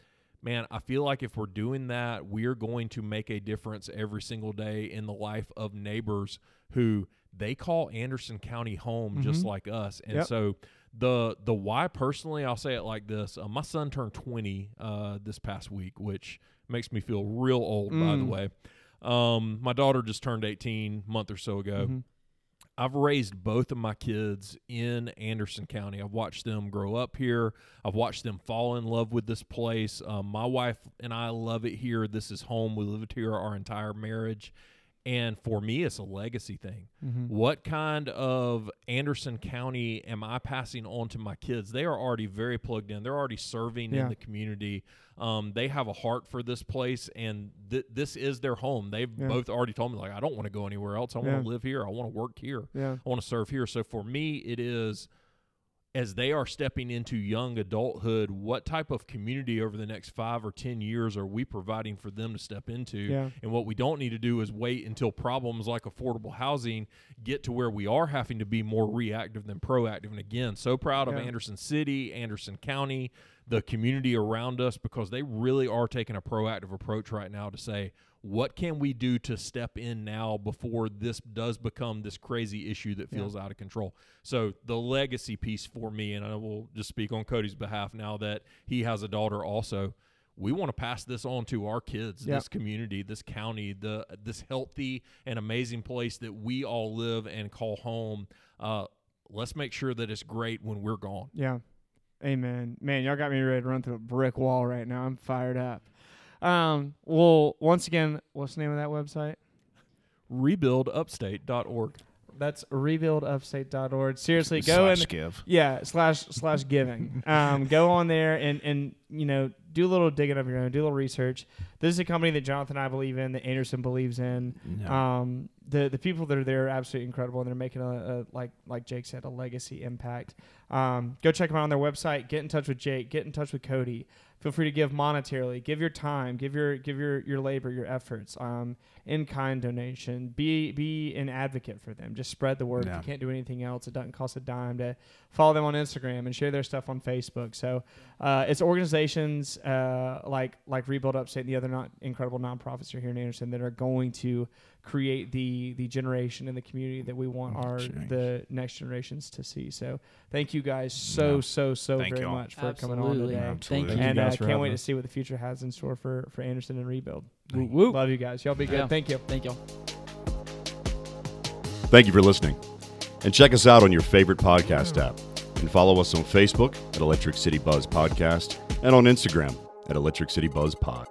Speaker 4: man, I feel like if we're doing that, we're going to make a difference every single day in the life of neighbors who they call Anderson County home just
Speaker 1: Mhm.
Speaker 4: like us. And
Speaker 1: Yep.
Speaker 4: so the the why personally, I'll say it like this: uh, my son turned 20 uh, this past week, which makes me feel real old. By the
Speaker 1: Mm.
Speaker 4: way, um, my daughter just turned 18 a month or so ago.
Speaker 1: Mhm.
Speaker 4: I've raised both of my kids in Anderson County. I've watched them grow up here. I've watched them fall in love with this place. Um, my wife and I love it here. This is home. We lived here our entire marriage. And for me, it's a legacy thing.
Speaker 1: Mhm.
Speaker 4: What kind of Anderson County am I passing on to my kids? They are already very plugged in. They're already serving
Speaker 1: Yeah.
Speaker 4: in the community. Um, they have a heart for this place, and th- this is their home. They've
Speaker 1: Yeah.
Speaker 4: both already told me, like, I don't want to go anywhere else. I want
Speaker 1: Yeah.
Speaker 4: to live here. I want to work here.
Speaker 1: Yeah.
Speaker 4: I want to serve here. So for me, it is as they are stepping into young adulthood, what type of community over the next five or 10 years are we providing for them to step into?
Speaker 1: Yeah.
Speaker 4: And what we don't need to do is wait until problems like affordable housing get to where we are having to be more reactive than proactive. And again, so proud of Anderson City, Anderson County, the community around us, because they really are taking a proactive approach right now to say, what can we do to step in now before this does become this crazy issue that
Speaker 1: Yeah.
Speaker 4: feels out of control? So the legacy piece for me, and I will just speak on Cody's behalf now that he has a daughter also. We want to pass this on to our kids,
Speaker 1: Yeah.
Speaker 4: this community, this county, the this healthy and amazing place that we all live and call home. Uh, let's make sure that it's great when we're gone.
Speaker 1: Yeah. Amen. Man, y'all got me ready to run through a brick wall right now. I'm fired up. Um, well, once again, what's the name of that website?
Speaker 4: Rebuildupstate.org.
Speaker 1: That's rebuildupstate.org. Seriously, go and
Speaker 3: give.
Speaker 1: yeah, slash slash giving. Um, go on there and and you know do a little digging of your own, do a little research. This is a company that Jonathan and I believe in, that Anderson believes in.
Speaker 3: No.
Speaker 1: Um, the the people that are there are absolutely incredible, and they're making a, a like like Jake said, a legacy impact. Um, go check them out on their website. Get in touch with Jake. Get in touch with Cody. Feel free to give monetarily. Give your time. Give your give your your labor, your efforts. Um, in kind donation. Be be an advocate for them. Just spread the word. If you can't do anything else, it doesn't cost a dime to follow them on Instagram and share their stuff on Facebook. So uh, it's organizations uh, like like Rebuild Upstate and the other not incredible nonprofits are here in Anderson that are going to create the the generation and the community that we want our
Speaker 3: Change.
Speaker 1: the next generations to see. So thank you guys so
Speaker 3: Yeah.
Speaker 1: so so
Speaker 3: Thank
Speaker 1: very much for coming on today.
Speaker 3: Absolutely.
Speaker 5: Thank you.
Speaker 1: And uh, can't wait
Speaker 4: having
Speaker 1: to see what the future has in store for for Anderson and Rebuild.
Speaker 3: Thank
Speaker 5: Woo.
Speaker 1: Love you guys. Y'all be good.
Speaker 5: Yeah.
Speaker 1: Thank you.
Speaker 5: Thank y'all.
Speaker 2: Thank you for listening. And check us out on your favorite podcast app. And follow us on Facebook at Electric City Buzz Podcast and on Instagram at Electric City Buzz Pod.